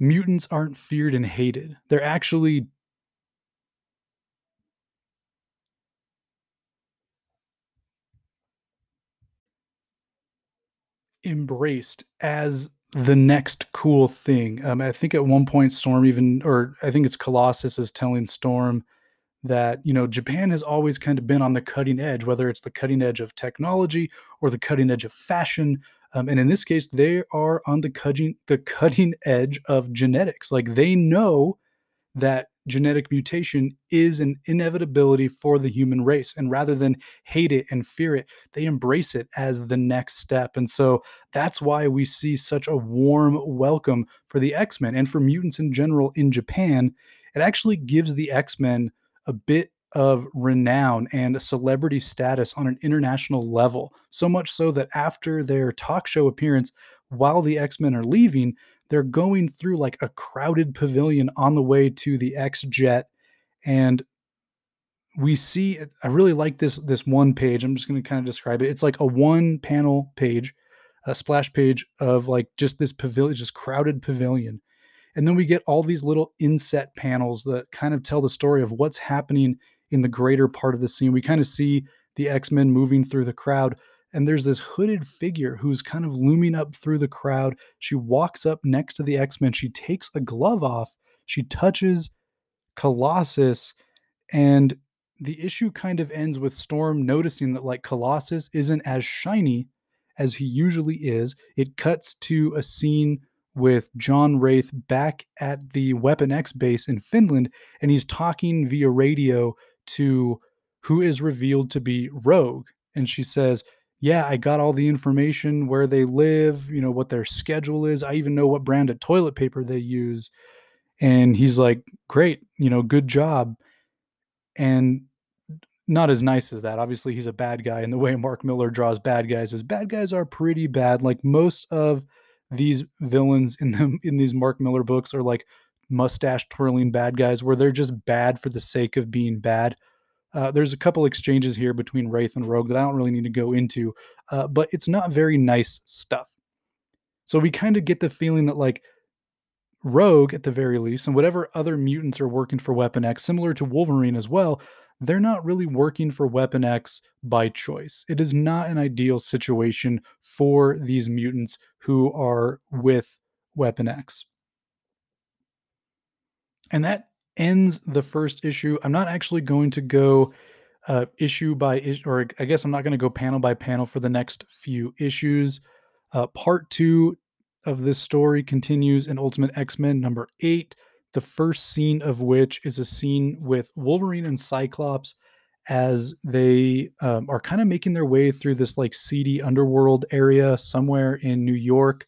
S1: mutants aren't feared and hated. They're actually embraced as the next cool thing. Um, I think at one point Storm even, or I think it's Colossus is telling Storm that you know Japan has always kind of been on the cutting edge, whether it's the cutting edge of technology or the cutting edge of fashion um, and in this case, they are on the cutting the cutting <laughs> edge of genetics. Like they know that genetic mutation is an inevitability for the human race. And rather than hate it and fear it, they embrace it as the next step. And so that's why we see such a warm welcome for the X Men and for mutants in general in Japan. It actually gives the X Men a bit of renown and celebrity status on an international level. So much so that after their talk show appearance, while the X Men are leaving, they're going through like a crowded pavilion on the way to the X Jet. And we see, I really like this this one page. I'm just going to kind of describe it. It's like a one panel page, a splash page of like just this pavilion, just crowded pavilion. And then we get all these little inset panels that kind of tell the story of what's happening in the greater part of the scene. We kind of see the X Men moving through the crowd. and there's this hooded figure who's kind of looming up through the crowd. She walks up next to the X Men. She takes a glove off. She touches Colossus, and the issue kind of ends with Storm noticing that like Colossus isn't as shiny as he usually is. It cuts to a scene with John Wraith back at the Weapon X base in Finland, and he's talking via radio to who is revealed to be Rogue. And she says, Yeah, I got all the information where they live, you know, what their schedule is. I even know what brand of toilet paper they use. And he's like, Great, you know, good job. And not as nice as that. Obviously, he's a bad guy. And the way Mark Millar draws bad guys is bad guys are pretty bad. Like most of these villains in them in these Mark Millar books are like mustache twirling bad guys where they're just bad for the sake of being bad. Uh, there's a couple exchanges here between Wraith and Rogue that I don't really need to go into, uh, but it's not very nice stuff. So we kind of get the feeling that like Rogue, at the very least, and whatever other mutants are working for Weapon X, similar to Wolverine as well, they're not really working for Weapon X by choice. It is not an ideal situation for these mutants who are with Weapon X. And that ends the first issue. I'm not actually going to go uh, issue by issue, or I guess I'm not going to go panel by panel for the next few issues. Uh, part two of this story continues in Ultimate X Men number eight the first scene of which is a scene with Wolverine and Cyclops as they um, are kind of making their way through this like seedy underworld area somewhere in New York.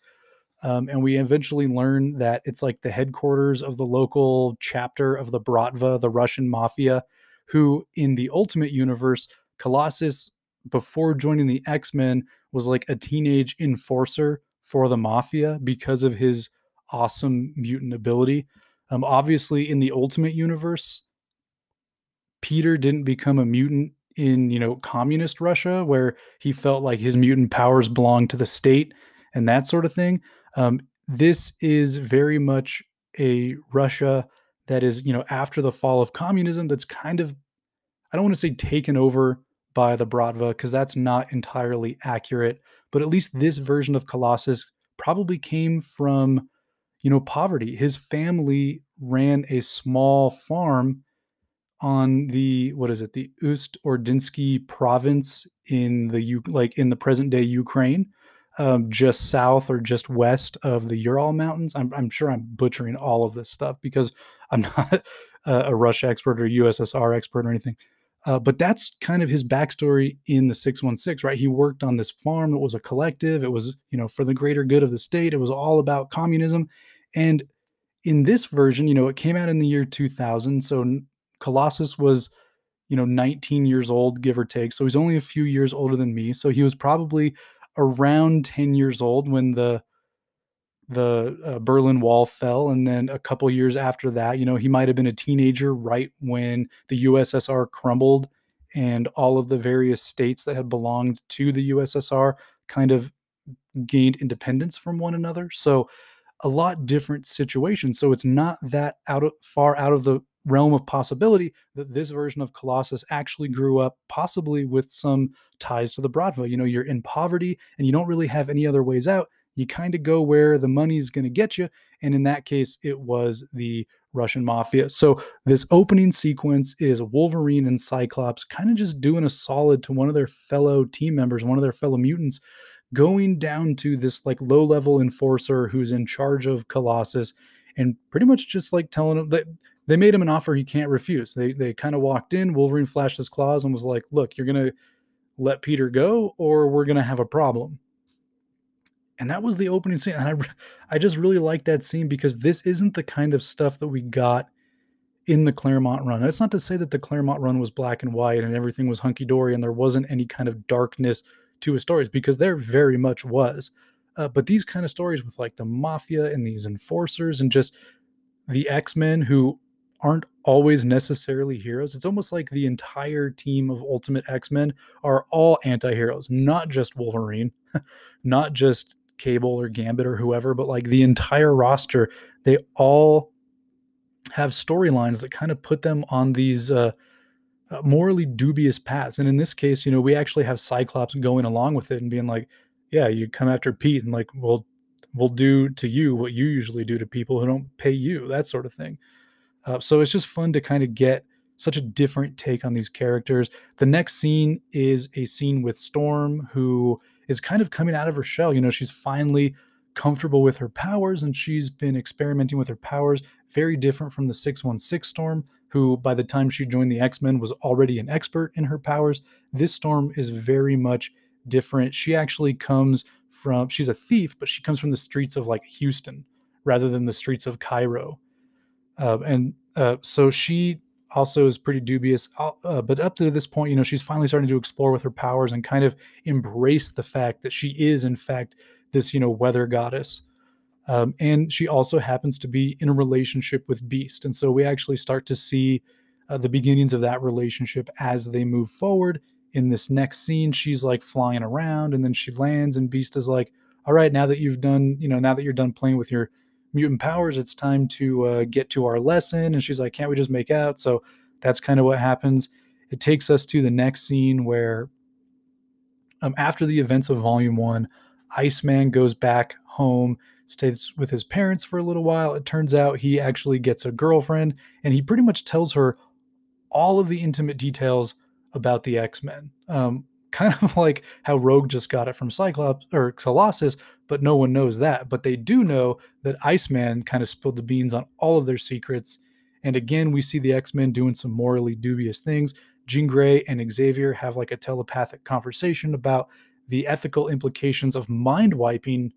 S1: Um, and we eventually learn that it's like the headquarters of the local chapter of the Bratva, the Russian mafia, who in the Ultimate Universe, Colossus, before joining the X Men, was like a teenage enforcer for the mafia because of his awesome mutant ability. Um, obviously, in the Ultimate Universe, Peter didn't become a mutant in you know communist Russia, where he felt like his mutant powers belonged to the state and that sort of thing. Um, this is very much a Russia that is you know after the fall of communism. That's kind of I don't want to say taken over by the Bratva because that's not entirely accurate, but at least this version of Colossus probably came from you know, poverty. His family ran a small farm on the what is it, the Ust-Ordinsky province in the like in the present day Ukraine, um, just south or just west of the Ural Mountains. I'm, I'm sure I'm butchering all of this stuff because <laughs> I'm not a, a Russia expert or USSR expert or anything. Uh, but that's kind of his backstory in the 616, right? He worked on this farm. It was a collective. It was, you know, for the greater good of the state. It was all about communism. And in this version, you know, it came out in the year 2000. So Colossus was, you know, 19 years old, give or take. So he's only a few years older than me. So he was probably around 10 years old when the the uh, Berlin Wall fell, and then a couple years after that, you know, he might have been a teenager right when the USSR crumbled, and all of the various states that had belonged to the USSR kind of gained independence from one another. So a lot different situation. So it's not that out of far out of the realm of possibility that this version of Colossus actually grew up possibly with some ties to the Bratva. You know, you're in poverty and you don't really have any other ways out. You kind of go where the money's going to get you. And in that case, it was the Russian mafia. So this opening sequence is Wolverine and Cyclops kind of just doing a solid to one of their fellow team members, one of their fellow mutants going down to this like low level enforcer who's in charge of Colossus and pretty much just like telling him that they made him an offer he can't refuse. They they kind of walked in, Wolverine flashed his claws and was like, "Look, you're to let Peter go or we're to have a problem." And that was the opening scene and I I just really like that scene because this isn't the kind of stuff that we got in the Claremont run. It's not to say that the Claremont run was black and white and everything was hunky dory and there wasn't any kind of darkness to his stories because there very much was. Uh, but these kind of stories with like the mafia and these enforcers and just the X Men who aren't always necessarily heroes. It's almost like the entire team of Ultimate X Men are all anti heroes, not just Wolverine, <laughs> not just Cable or Gambit or whoever, but like the entire roster. They all have storylines that kind of put them on these uh, uh, morally dubious paths. And in this case, you know, we actually have Cyclops going along with it and being like, yeah, you come after Pete and like, we'll we'll do to you what you usually do to people who don't pay you, that sort of thing. Uh, so it's just fun to kind of get such a different take on these characters. The next scene is a scene with Storm, who is kind of coming out of her shell. You know, she's finally comfortable with her powers and she's been experimenting with her powers, very different from the 616 Storm, who by the time she joined the X Men was already an expert in her powers. This Storm is very much different. She actually comes from, she's a thief, but she comes from the streets of like Houston rather than the streets of Cairo. Uh, and uh, so she also is pretty dubious. Uh, uh, but up to this point, you know, she's finally starting to explore with her powers and kind of embrace the fact that she is, in fact, this, you know, weather goddess. Um, and she also happens to be in a relationship with Beast. And so we actually start to see uh, the beginnings of that relationship as they move forward. In this next scene, she's like flying around and then she lands, and Beast is like, All right, now that you've done, you know, now that you're done playing with your mutant powers, it's time to uh, get to our lesson. And she's like, Can't we just make out? So that's kind of what happens. It takes us to the next scene where, um, after the events of Volume One, Iceman goes back home stays with his parents for a little while. It turns out he actually gets a girlfriend and he pretty much tells her all of the intimate details about the X Men. Um, <laughs> kind of like how Rogue just got it from Cyclops or Colossus, but no one knows that. But they do know that Iceman kind of spilled the beans on all of their secrets. And again, we see the X Men doing some morally dubious things. Jean Grey and Xavier have like a telepathic conversation about the ethical implications of mind wiping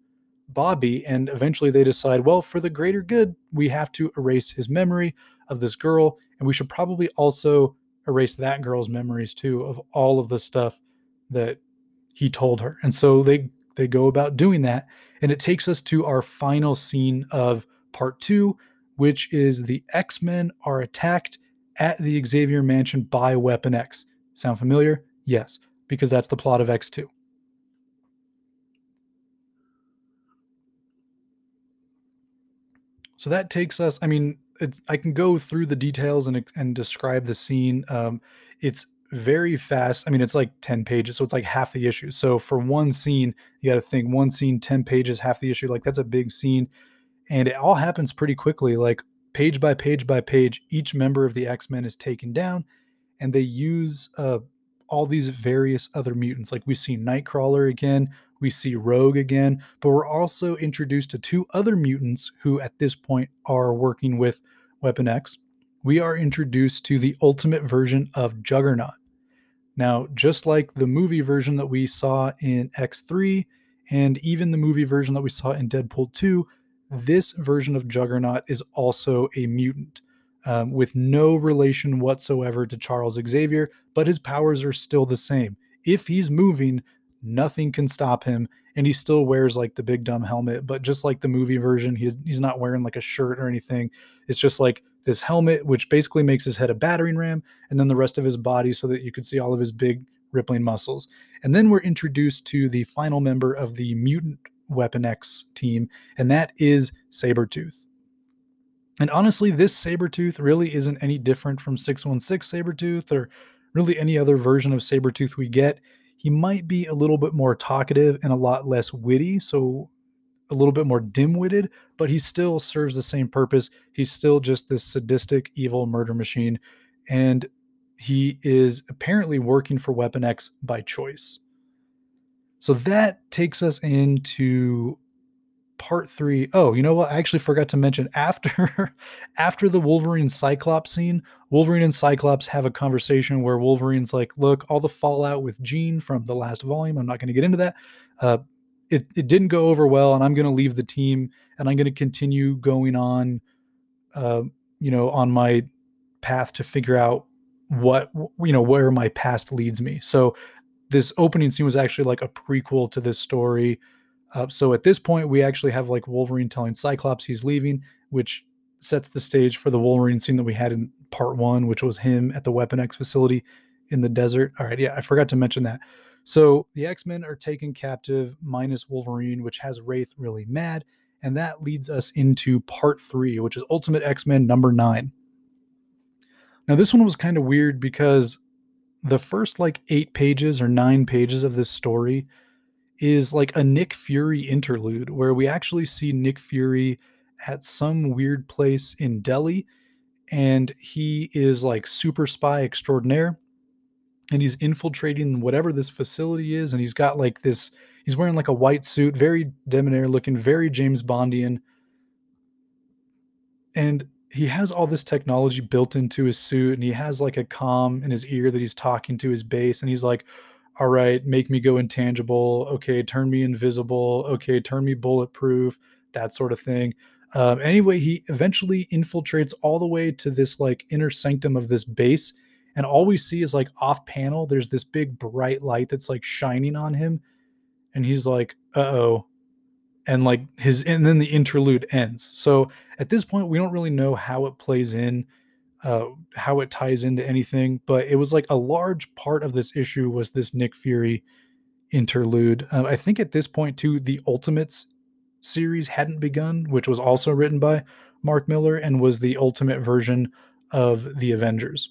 S1: Bobby, and eventually they decide, well, for the greater good, we have to erase his memory of this girl, and we should probably also erase that girl's memories too of all of the stuff that he told her. And so they they go about doing that, and it takes us to our final scene of part two, which is the X Men are attacked at the Xavier Mansion by Weapon X. Sound familiar? Yes, because that's the plot of X2. So that takes us. I mean, I can go through the details and and describe the scene. Um, it's very fast. I mean, it's like ten pages, so it's like half the issue. So for one scene, you got to think one scene, ten pages, half the issue. Like that's a big scene, and it all happens pretty quickly. Like page by page by page, each member of the X Men is taken down, and they use uh, all these various other mutants. Like we see Nightcrawler again, we see Rogue again, but we're also introduced to two other mutants who at this point are working with Weapon X. We are introduced to the ultimate version of Juggernaut. Now, just like the movie version that we saw in X3 and even the movie version that we saw in Deadpool 2, this version of Juggernaut is also a mutant. Um, with no relation whatsoever to Charles Xavier, but his powers are still the same. If he's moving, nothing can stop him and he still wears like the big dumb helmet but just like the movie version he's, he's not wearing like a shirt or anything it's just like this helmet which basically makes his head a battering ram and then the rest of his body so that you can see all of his big rippling muscles. And then we're introduced to the final member of the mutant weapon x team and that is sabretooth. And honestly this sabretooth really isn't any different from 616 sabretooth or really any other version of sabretooth we get. He might be a little bit more talkative and a lot less witty, so a little bit more dim-witted, but he still serves the same purpose. He's still just this sadistic, evil murder machine, and he is apparently working for Weapon X by choice. So that takes us into part three. Oh, you know what? I actually forgot to mention after <laughs> after the Wolverine Cyclops scene, Wolverine and Cyclops have a conversation where Wolverine's like, "Look, all the fallout with Jean from the last volume. I'm not going to get into that. Uh, it it didn't go over well, and I'm going to leave the team, and I'm going to continue going on, uh, you know, on my path to figure out what you know where my past leads me. So this opening scene was actually like a prequel to this story uh, so at this point, we actually have like Wolverine telling Cyclops he's leaving, which sets the stage for the Wolverine scene that we had in part one, which was him at the Weapon X facility in the desert. All right, yeah, I forgot to mention that. So the X Men are taken captive, minus Wolverine, which has Wraith really mad. And that leads us into part three, which is Ultimate X Men number nine. Now, this one was kind of weird because the first like eight pages or nine pages of this story is like a Nick Fury interlude where we actually see Nick Fury at some weird place in Delhi and he is like super spy extraordinaire and he's infiltrating whatever this facility is and he's got like this he's wearing like a white suit very debonair looking very james bondian. And he has all this technology built into his suit and he has like a comm in his ear that he's talking to his base and he's like all right make me go intangible. Okay turn me invisible. Okay turn me bulletproof that sort of thing. Um, anyway he eventually infiltrates all the way to this like inner sanctum of this base and all we see is like off panel there's this big bright light that's like shining on him and he's like uh-oh and like his and then the interlude ends. So at this point we don't really know how it plays in uh how it ties into anything but it was like a large part of this issue was this nick fury interlude. Uh, i think at this point too the ultimates series hadn't begun which was also written by Mark Millar and was the ultimate version of the avengers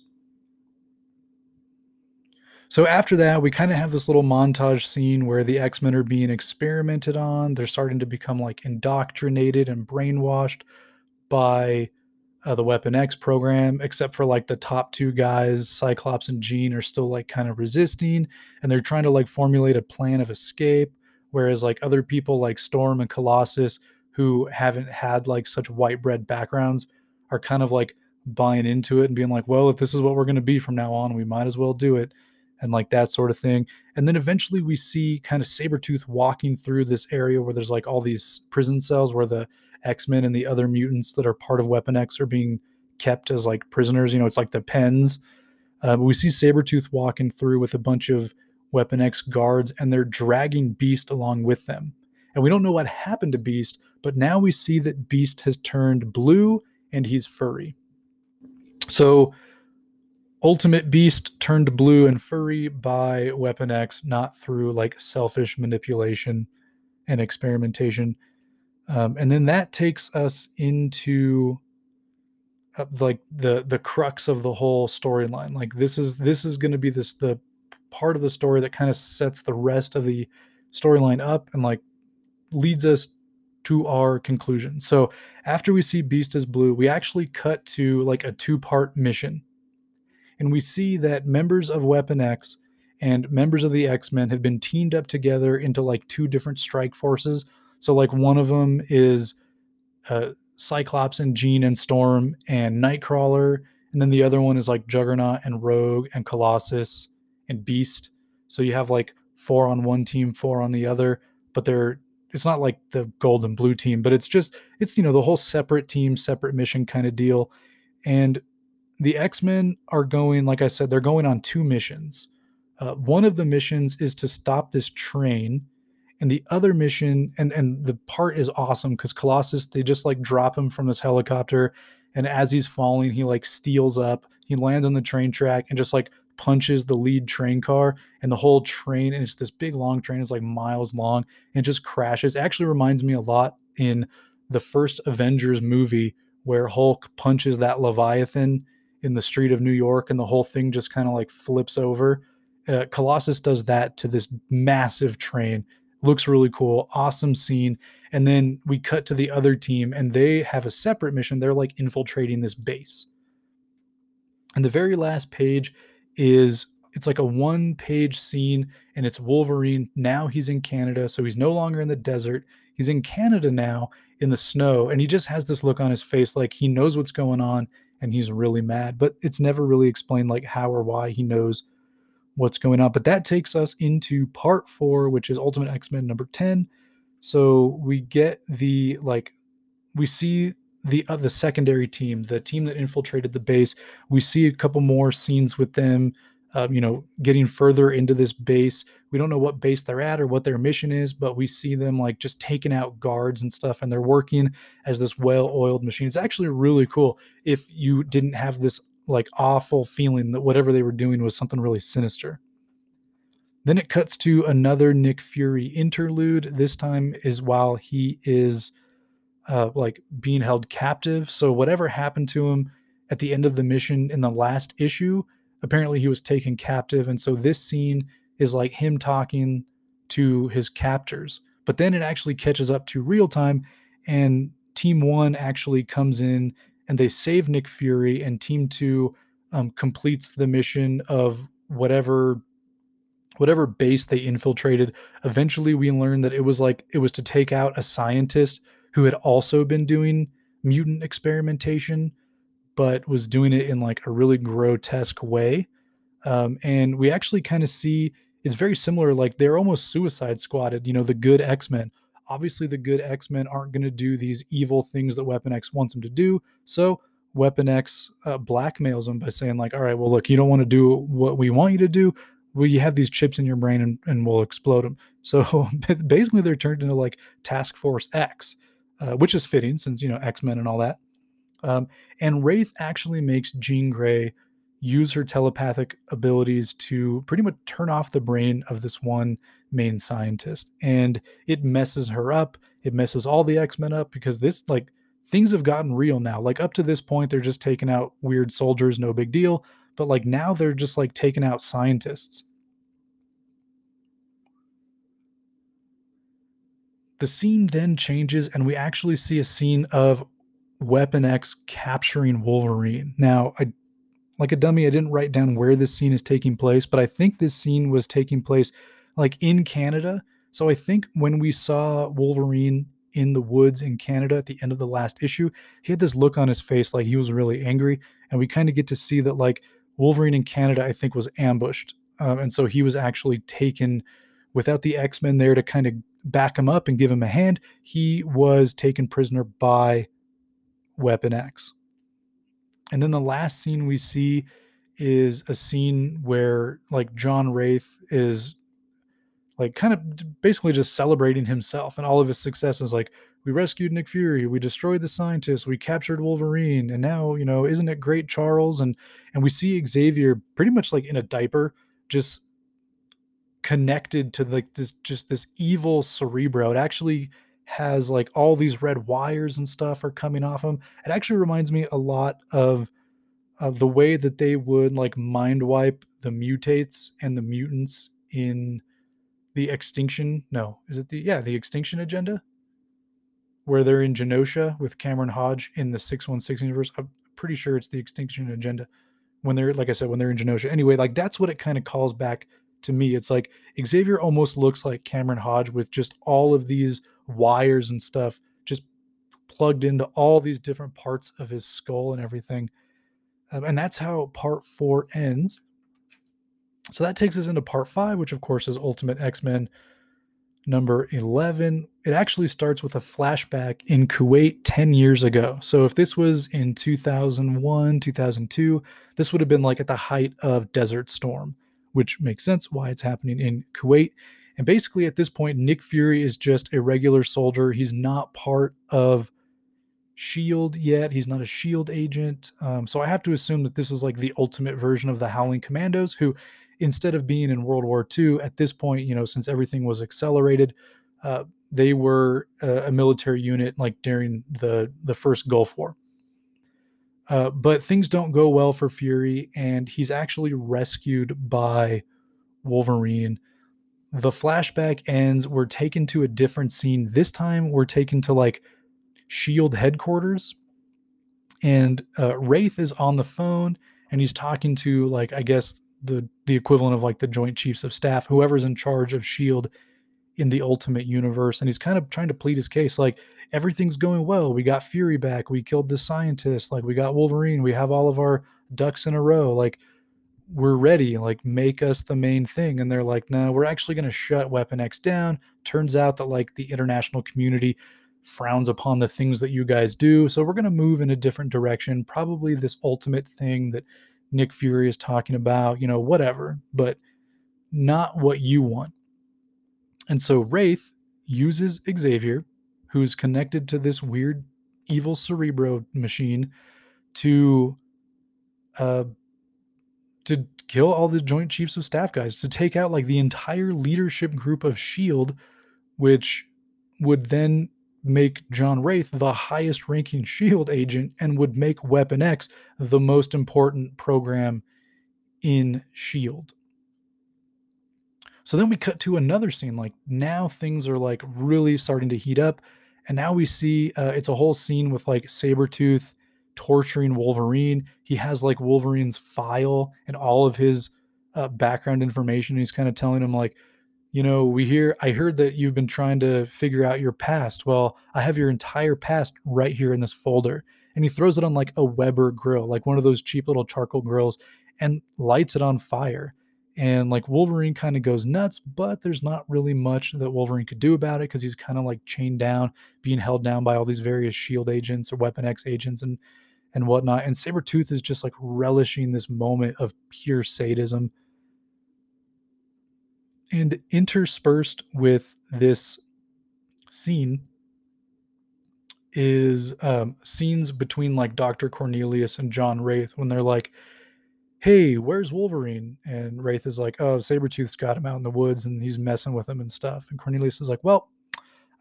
S1: so after that, we kind of have this little montage scene where the X Men are being experimented on. They're starting to become like indoctrinated and brainwashed by uh, the Weapon X program, except for like the top two guys, Cyclops and Jean, are still like kind of resisting and they're trying to like formulate a plan of escape. Whereas like other people like Storm and Colossus, who haven't had like such white bread backgrounds, are kind of like buying into it and being like, well, if this is what we're going to be from now on, we might as well do it and like that sort of thing. And then eventually we see kind of Sabretooth walking through this area where there's like all these prison cells where the X-Men and the other mutants that are part of Weapon X are being kept as like prisoners. You know, it's like the pens. Uh, we see Sabretooth walking through with a bunch of Weapon X guards and they're dragging Beast along with them. And we don't know what happened to Beast, but now we see that Beast has turned blue and he's furry. So Ultimate Beast turned blue and furry by Weapon X, not through like selfish manipulation and experimentation. Um, and then that takes us into uh, like the the crux of the whole storyline. Like this is this is going to be this the part of the story that kind of sets the rest of the storyline up and like leads us to our conclusion. So after we see Beast as blue, we actually cut to like a two part mission and we see that members of Weapon X and members of the X Men have been teamed up together into like two different strike forces. So, like, one of them is uh, Cyclops and Jean and Storm and Nightcrawler. And then the other one is like Juggernaut and Rogue and Colossus and Beast. So you have like four on one team, four on the other, but they're it's not like the gold and blue team, but it's just it's you know the whole separate team, separate mission kind of deal. And the X-Men are going, like I said, they're going on two missions. Uh, one of the missions is to stop this train, and the other mission, and and the part is awesome because Colossus, they just like drop him from this helicopter, and as he's falling, he like steels up, he lands on the train track, and just like punches the lead train car, and the whole train, and it's this big long train, it's like miles long, and just crashes. It actually reminds me a lot in the first Avengers movie where Hulk punches that Leviathan in the street of New York and the whole thing just kind of like flips over. Uh, Colossus does that to this massive train. Looks really cool. Awesome scene. And then we cut to the other team and they have a separate mission. They're like infiltrating this base. And the very last page is it's like a one page scene and it's Wolverine. Now he's in Canada. So he's no longer in the desert. He's in Canada now in the snow. And he just has this look on his face like he knows what's going on and he's really mad. But it's never really explained like how or why he knows what's going on. But that takes us into part four, which is Ultimate X Men number 10. So we get the like, we see the uh, the secondary team, the team that infiltrated the base. We see a couple more scenes with them uh, you know, getting further into this base. We don't know what base they're at or what their mission is, but we see them like just taking out guards and stuff, and they're working as this well-oiled machine. It's actually really cool if you didn't have this like awful feeling that whatever they were doing was something really sinister. Then it cuts to another Nick Fury interlude. This time is while he is uh, like being held captive. So whatever happened to him at the end of the mission in the last issue. Apparently, he was taken captive. And so this scene is like him talking to his captors. But then it actually catches up to real time, and Team One actually comes in and they save Nick Fury, and Team Two um, completes the mission of whatever whatever base they infiltrated. Eventually, we learned that it was like it was to take out a scientist who had also been doing mutant experimentation, but was doing it in like a really grotesque way. Um, and we actually kind of see it's very similar. Like they're almost suicide squatted. You know, the good X Men. Obviously, the good X Men aren't going to do these evil things that Weapon X wants them to do. So Weapon X uh, blackmails them by saying like, "All right, well, look, you don't want to do what we want you to do well, you have these chips in your brain and, and we'll explode them. <laughs> So basically, they're turned into like Task Force X, uh, which is fitting since, you know, X Men and all that. Um, and Wraith actually makes Jean Grey use her telepathic abilities to pretty much turn off the brain of this one main scientist. And it messes her up. It messes all the X Men up because this, like, things have gotten real now. Like, up to this point, they're just taking out weird soldiers, no big deal but like now they're just like taking out scientists. The scene then changes, and we actually see a scene of Weapon X capturing Wolverine. Now, I like a dummy, I didn't write down where this scene is taking place, but I think this scene was taking place like in Canada. So I think when we saw Wolverine in the woods in Canada at the end of the last issue, he had this look on his face like he was really angry. And we kind of get to see that like Wolverine in Canada, I think, was ambushed. Um, and so he was actually taken without the X Men there to kind of back him up and give him a hand. He was taken prisoner by Weapon X. And then the last scene we see is a scene where like John Wraith is like kind of basically just celebrating himself and all of his successes like we rescued Nick Fury, we destroyed the scientists, we captured Wolverine, and now, you know, isn't it great, Charles? And and we see Xavier pretty much like in a diaper, just connected to like this just this evil cerebro. It actually has like all these red wires and stuff are coming off him. It actually reminds me a lot of of the way that they would like mind wipe the mutates and the mutants in the extinction. No, is it the yeah, the extinction agenda? where they're in Genosha with Cameron Hodge in the 616 universe. I'm pretty sure it's the Extinction Agenda. When they're, like I said, when they're in Genosha. Anyway, like that's what it kind of calls back to me. It's like Xavier almost looks like Cameron Hodge with just all of these wires and stuff just plugged into all these different parts of his skull and everything. Um, and that's how part four ends. So that takes us into part five, which of course is Ultimate X Men number 11. It actually starts with a flashback in Kuwait 10 years ago. So if this was in 2001, 2002, this would have been like at the height of Desert Storm, which makes sense why it's happening in Kuwait. And basically, at this point, Nick Fury is just a regular soldier. He's not part of Shield yet. He's not a Shield agent. Um, so I have to assume that this is like the ultimate version of the Howling Commandos, who instead of being in World War II at this point, you know, since everything was accelerated, uh, they were a, a, military unit like during the the first Gulf War. Uh, but things don't go well for Fury, and he's actually rescued by Wolverine. The flashback ends. We're taken to a different scene. This time, we're taken to like Shield headquarters, and uh, Wraith is on the phone, and he's talking to like I guess the the equivalent of like the joint chiefs of staff whoever's in charge of shield in the ultimate universe. And he's kind of trying to plead his case like everything's going well. We got fury back. We killed the scientist. Like we got wolverine. We have all of our ducks in a row. Like we're ready like make us the main thing and they're like no we're actually going to shut weapon x down turns out that like the international community frowns upon the things that you guys do so we're going to move in a different direction probably this ultimate thing that Nick Fury is talking about, you know, whatever, but not what you want. And so Wraith uses Xavier, who's connected to this weird evil cerebro machine, to uh to kill all the joint chiefs of staff guys, to take out like the entire leadership group of Shield, which would then make John Wraith the highest ranking Shield agent and would make Weapon X the most important program in Shield. So then we cut to another scene. Like now things are like really starting to heat up. And now we see uh, it's a whole scene with like Sabretooth torturing Wolverine. He has like Wolverine's file and all of his uh, background information. He's kind of telling him, like, you know, we hear, I heard that you've been trying to figure out your past. Well, I have your entire past right here in this folder. And he throws it on like a Weber grill, like one of those cheap little charcoal grills, and lights it on fire. And like Wolverine kind of goes nuts, but there's not really much that Wolverine could do about it because he's kind of like chained down, being held down by all these various shield agents or Weapon X agents and and whatnot. And Sabretooth is just like relishing this moment of pure sadism. And interspersed with this scene is um, scenes between like Dr. Cornelius and John Wraith when they're like, hey, where's Wolverine? And Wraith is like, oh, Sabretooth's got him out in the woods and he's messing with him and stuff. And Cornelius is like, well,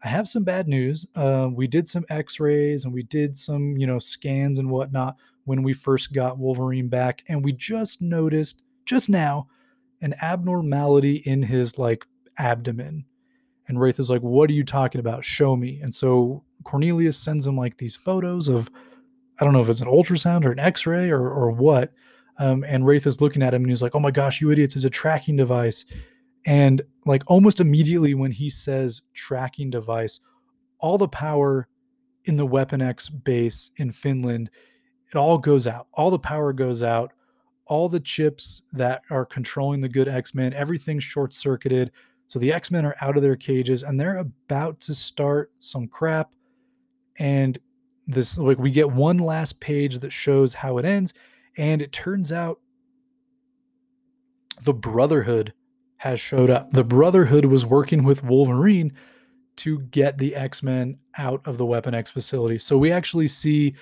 S1: I have some bad news. Uh, we did some x-rays and we did some, you know, scans and whatnot when we first got Wolverine back. And we just noticed just now an abnormality in his like abdomen. And Wraith is like, what are you talking about? Show me. And so Cornelius sends him like these photos of, I don't know if it's an ultrasound or an x-ray or, or what um, and Wraith is looking at him and he's like, "Oh my gosh, you idiots! It's a tracking device." And like almost immediately when he says tracking device, all the power in the Weapon X base in Finland, it all goes out. All the power goes out. All the chips that are controlling the good X Men, everything's short circuited. So the X Men are out of their cages and they're about to start some crap. And this, like, we get one last page that shows how it ends. And it turns out the Brotherhood has showed up. The Brotherhood was working with Wolverine to get the X Men out of the Weapon X facility. So we actually see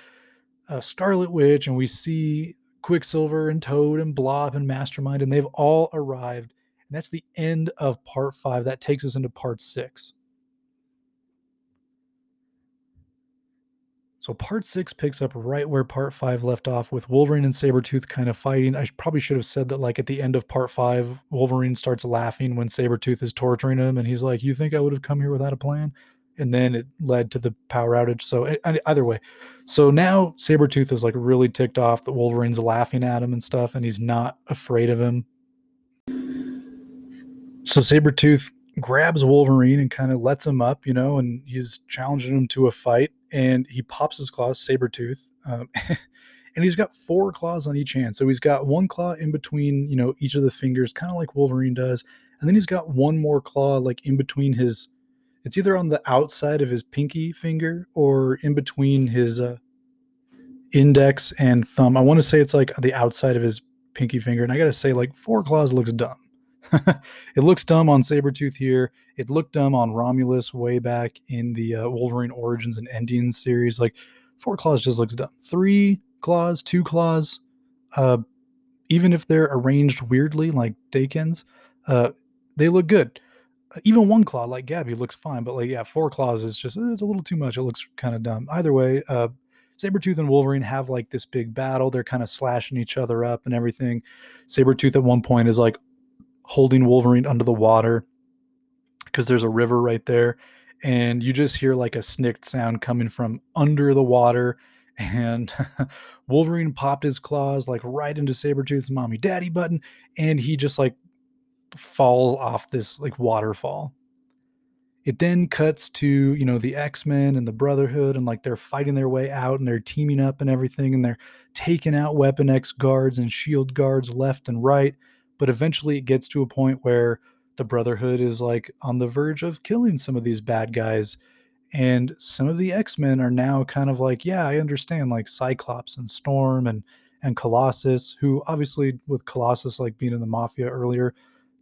S1: uh, Scarlet Witch and we see Quicksilver and Toad and Blob and Mastermind, and they've all arrived. And that's the end of part five. That takes us into part six. So part six picks up right where part five left off with Wolverine and Sabretooth kind of fighting. I probably should have said that like at the end of part five, Wolverine starts laughing when Sabretooth is torturing him and he's like, You think I would have come here without a plan? And then it led to the power outage. So either way. So now Sabretooth is like really ticked off that Wolverine's laughing at him and stuff, and he's not afraid of him. So Sabretooth grabs Wolverine and kind of lets him up, you know, and he's challenging him to a fight. And he pops his claws, Sabretooth, um, <laughs> and he's got four claws on each hand. So he's got one claw in between, you know, each of the fingers, kind of like Wolverine does. And then he's got one more claw, like in between his, it's either on the outside of his pinky finger or in between his uh, index and thumb. I want to say it's like the outside of his pinky finger. And I got to say, like, four claws looks dumb. <laughs> it looks dumb on Sabretooth here. It looked dumb on Romulus way back in the uh, Wolverine Origins and Endings series. Like, four claws just looks dumb. Three claws, two claws, uh, even if they're arranged weirdly, like Daken's, uh, they look good. Even one claw, like Gabby, looks fine. But, like, yeah, four claws is just, it's a little too much. It looks kind of dumb. Either way, uh, Sabretooth and Wolverine have like this big battle. They're kind of slashing each other up and everything. Sabretooth at one point is like holding Wolverine under the water because there's a river right there. And you just hear like a snikt sound coming from under the water. And <laughs> Wolverine popped his claws like right into Sabretooth's mommy daddy button. And he just like fall off this like waterfall. It then cuts to, you know, the X-Men and the Brotherhood and like they're fighting their way out and they're teaming up and everything and they're taking out Weapon X guards and shield guards left and right but eventually it gets to a point where the brotherhood is like on the verge of killing some of these bad guys and some of the x-men are now kind of like yeah i understand like cyclops and storm and and colossus who obviously with colossus like being in the mafia earlier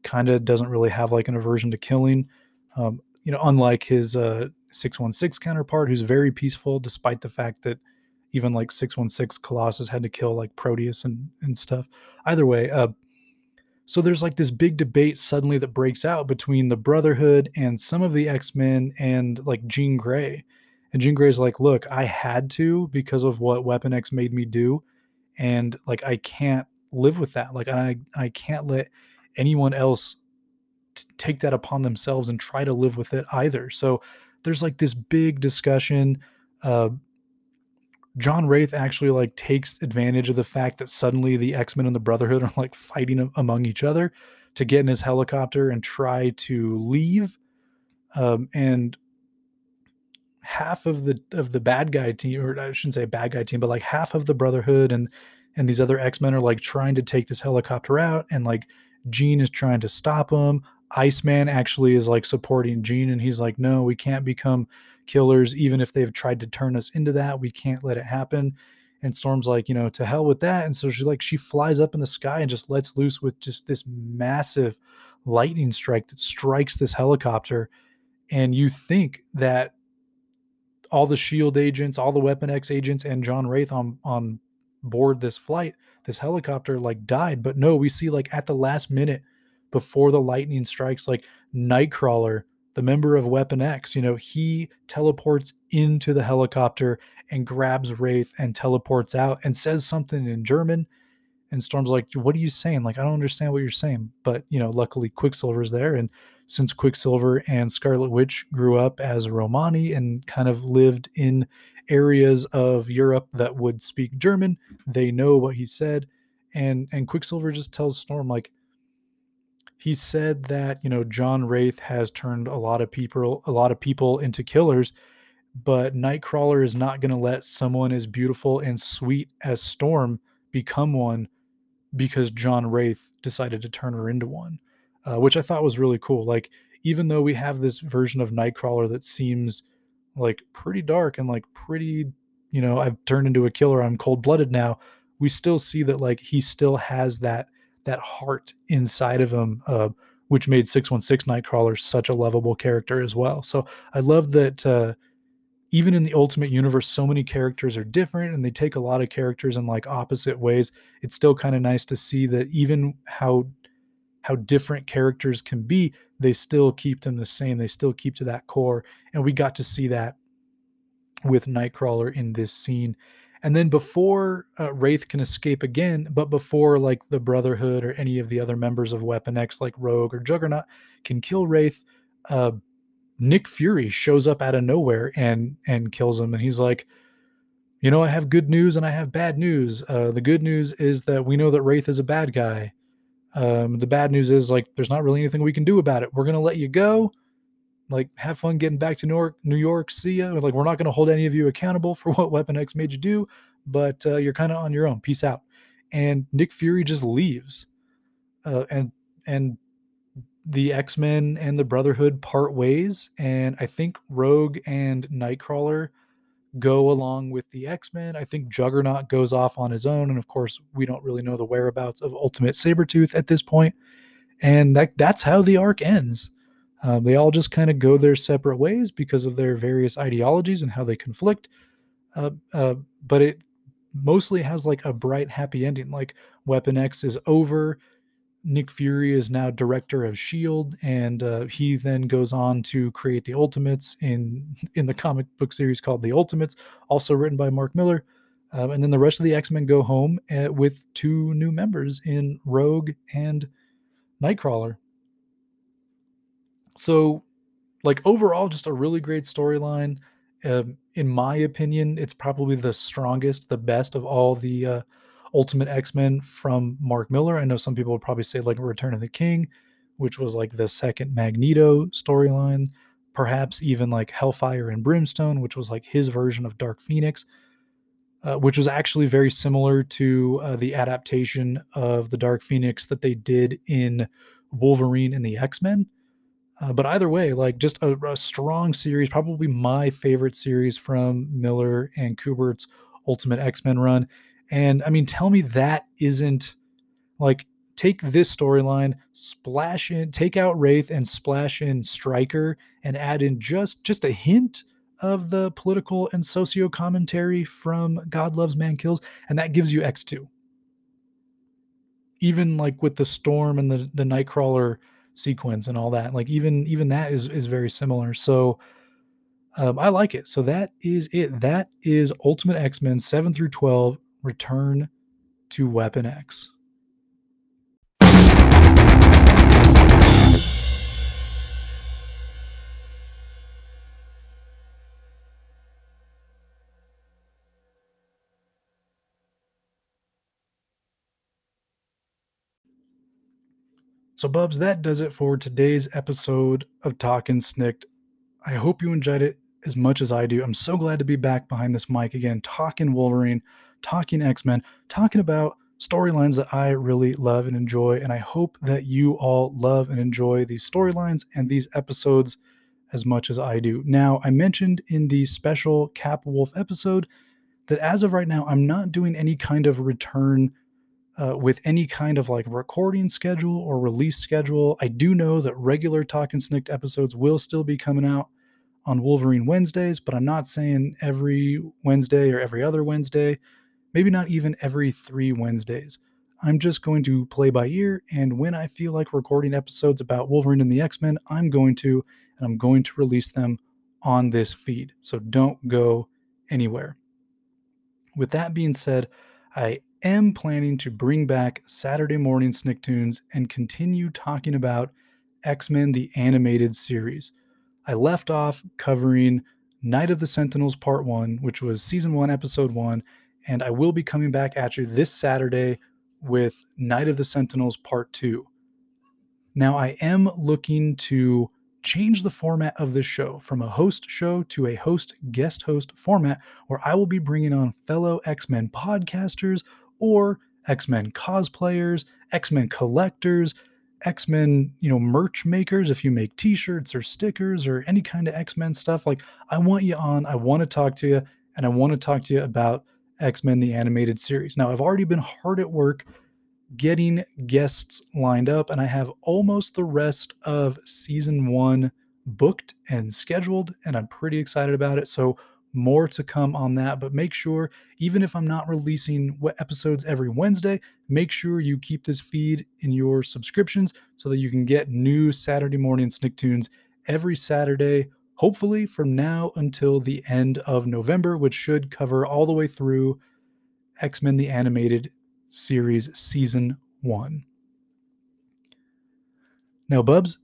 S1: kind of doesn't really have like an aversion to killing um, you know unlike his uh 616 counterpart who's very peaceful despite the fact that even like 616 colossus had to kill like proteus and and stuff. Either way uh so there's like this big debate suddenly that breaks out between the Brotherhood and some of the X Men and like Jean Grey. And Jean Grey's like, look, I had to because of what Weapon X made me do. And like I can't live with that. Like I I can't let anyone else t- take that upon themselves and try to live with it either. So there's like this big discussion. Uh, John Wraith actually like takes advantage of the fact that suddenly the X Men and the Brotherhood are like fighting among each other to get in his helicopter and try to leave. Um, and half of the of the bad guy team, or I shouldn't say bad guy team, but like half of the Brotherhood and and these other X Men are like trying to take this helicopter out, and like Jean is trying to stop him. Iceman actually is like supporting Jean, and he's like, "No, we can't become killers, even if they've tried to turn us into that. We can't let it happen." And Storm's like, you know, to hell with that. And so she like she flies up in the sky and just lets loose with just this massive lightning strike that strikes this helicopter. And you think that all the shield agents, all the Weapon X agents, and John Wraith on on board this flight, this helicopter like died. But no, we see like at the last minute before the lightning strikes, like Nightcrawler, the member of Weapon X, you know, he teleports into the helicopter and grabs Wraith and teleports out and says something in German. And Storm's like, What are you saying? Like, I don't understand what you're saying. But, you know, luckily Quicksilver's there. And since Quicksilver and Scarlet Witch grew up as Romani and kind of lived in areas of Europe that would speak German, they know what he said. And and Quicksilver just tells Storm, like, he said that, you know, John Wraith has turned a lot of people a lot of people into killers but Nightcrawler is not going to let someone as beautiful and sweet as Storm become one because John Wraith decided to turn her into one, uh, which I thought was really cool. Like, even though we have this version of Nightcrawler that seems like pretty dark and like pretty, you know, I've turned into a killer, I'm cold blooded now, we still see that like he still has that that heart inside of him uh, which made 616 nightcrawler such a lovable character as well. So i love that uh, even in the ultimate universe so many characters are different and they take a lot of characters in like opposite ways. It's still kind of nice to see that even how how different characters can be they still keep them the same. They still keep to that core. And we got to see that with nightcrawler in this scene and then before uh, wraith can escape again but before like the brotherhood or any of the other members of weapon x like rogue or juggernaut can kill wraith uh, Nick Fury shows up out of nowhere and and kills him, and he's like, you know, I have good news and I have bad news. Uh, the good news is that we know that Wraith is a bad guy. Um, the bad news is like there's not really anything we can do about it. We're gonna let you go. Like, have fun getting back to New York. New York, see ya. Like, we're not gonna hold any of you accountable for <laughs> what Weapon X made you do, but uh, you're kind of on your own. Peace out. And Nick Fury just leaves. Uh, and and the X Men and the Brotherhood part ways, and I think Rogue and Nightcrawler go along with the X Men. I think Juggernaut goes off on his own, and of course, we don't really know the whereabouts of Ultimate Sabretooth at this point. And that that's how the arc ends. Um, they all just kind of go their separate ways because of their various ideologies and how they conflict. Uh, uh, but it mostly has like a bright, happy ending. Like Weapon X is over. Nick Fury is now director of Shield, and uh, he then goes on to create the Ultimates in <laughs> in the comic book series called The Ultimates, also written by Mark Millar. Um, and then the rest of the X Men go home uh, with two new members in Rogue and Nightcrawler. So, like overall, just a really great storyline. Um, in my opinion, it's probably the strongest, the best of all the uh, Ultimate X Men from Mark Millar I know some people would probably say like Return of the King, which was like the second Magneto storyline, perhaps even like Hellfire and Brimstone, which was like his version of Dark Phoenix, uh, which was actually very similar to uh, the adaptation of the Dark Phoenix that they did in Wolverine and the X Men. Uh, but either way, like just a, a, strong series, probably my favorite series from Millar and Kubert's Ultimate X Men run. And I mean, tell me that isn't like take this storyline, splash in, take out Wraith and splash in Stryker, and add in just just a hint of the political and socio commentary from God Loves Man Kills, and that gives you X2. Even like with the storm and the the Nightcrawler sequence and all that, like even even that is is very similar. So Um, I like it. So that is it. That is Ultimate X Men 7 through 12 Return to Weapon X. So, Bubs, that does it for today's episode of Talkin' Snikt. I hope you enjoyed it as much as I do. I'm so glad to be back behind this mic again, talking Wolverine, talking X Men, talking about storylines that I really love and enjoy. And I hope that you all love and enjoy these storylines and these episodes as much as I do. Now, I mentioned in the special Cap Wolf episode that as of right now, I'm not doing any kind of return uh, with any kind of like recording schedule or release schedule. I do know that regular Talking Snikt episodes will still be coming out on Wolverine Wednesdays, but I'm not saying every Wednesday or every other Wednesday, maybe not even every three Wednesdays. I'm just going to play by ear, and when I feel like recording episodes about Wolverine and the X Men, I'm going to, and I'm going to release them on this feed. So don't go anywhere. With that being said, I am planning to bring back Saturday morning Snicktoons and continue talking about X Men the Animated Series. I left off covering Night of the Sentinels Part 1, which was Season 1, Episode 1, and I will be coming back at you this Saturday with Night of the Sentinels Part 2. Now, I am looking to change the format of this show from a host show to a host guest host format where I will be bringing on fellow X Men podcasters or X Men cosplayers, X Men collectors, X Men, you know, merch makers. If you make t shirts or stickers or any kind of X Men stuff, like I want you on, I want to talk to you, and I want to talk to you about X Men, the animated series. Now, I've already been hard at work getting guests lined up, and I have almost the rest of season one booked and scheduled, and I'm pretty excited about it. So, more to come on that. But make sure, even if I'm not releasing what episodes every Wednesday, make sure you keep this feed in your subscriptions so that you can get new Saturday morning Snick Tunes every Saturday, hopefully from now until the end of November, which should cover all the way through X Men the Animated Series Season 1. Now, Bubs,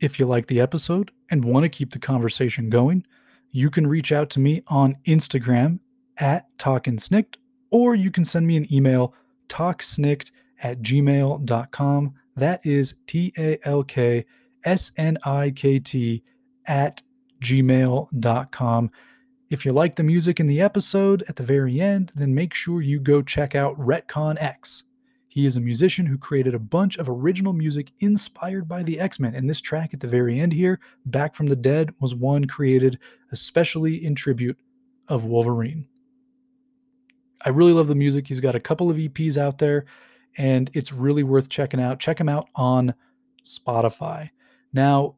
S1: if you like the episode and want to keep the conversation going, you can reach out to me on Instagram at talkinsnikt, or you can send me an email, talksnikt at gmail.com. That is T A L K S N I K T at gmail.com. If you like the music in the episode at the very end, then make sure you go check out Retcon X. He is a musician who created a bunch of original music inspired by the X Men, and this track at the very end here, Back from the Dead, was one created especially in tribute of Wolverine. I really love the music. He's got a couple of EPs out there, and it's really worth checking out. Check him out on Spotify. Now,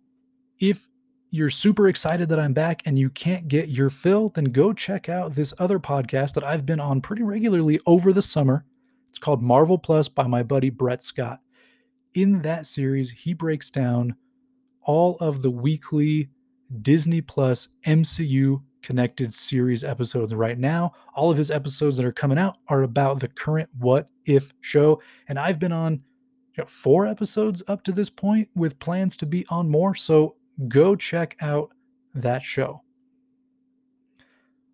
S1: if you're super excited that I'm back and you can't get your fill, then go check out this other podcast that I've been on pretty regularly over the summer it's called Marvel Plus by my buddy Brett Scott. In that series, he breaks down all of the weekly Disney Plus MCU connected series episodes right now. All of his episodes that are coming out are about the current What If show. And I've been on you know, four episodes up to this point with plans to be on more. So go check out that show.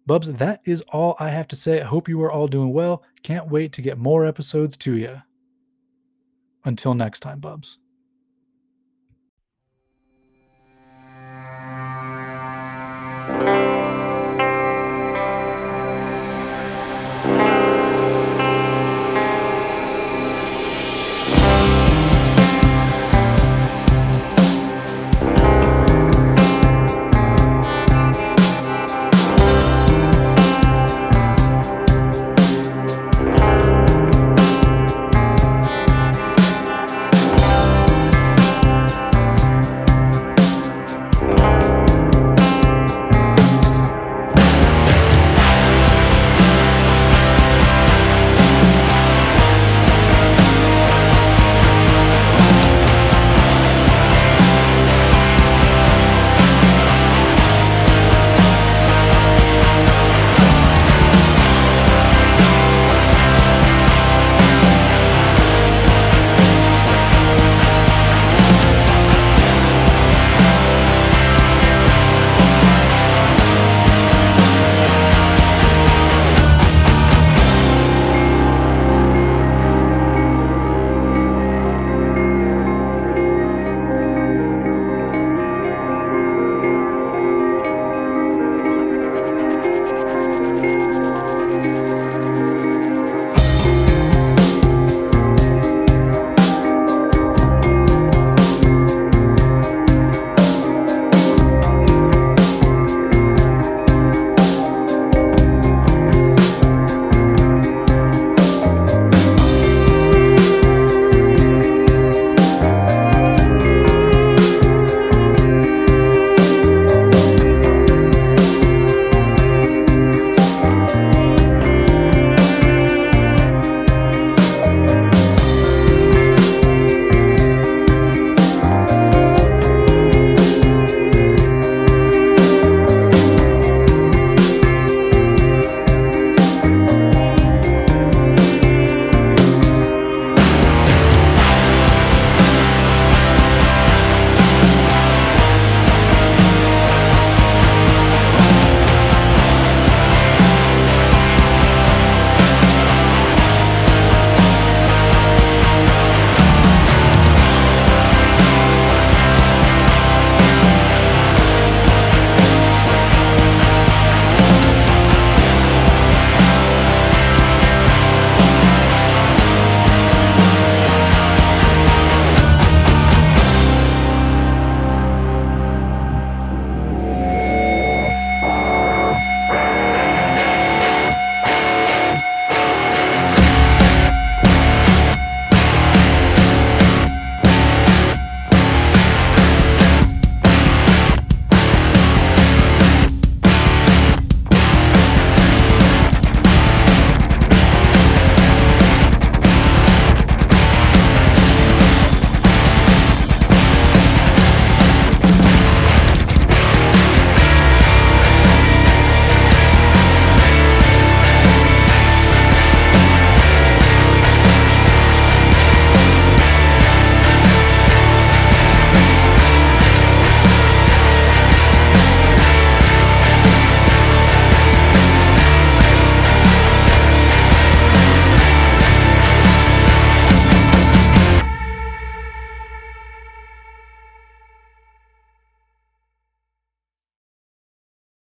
S1: Bubs, that is all I have to say. I hope you are all doing well. Can't wait to get more episodes to you. Until next time, Bubs.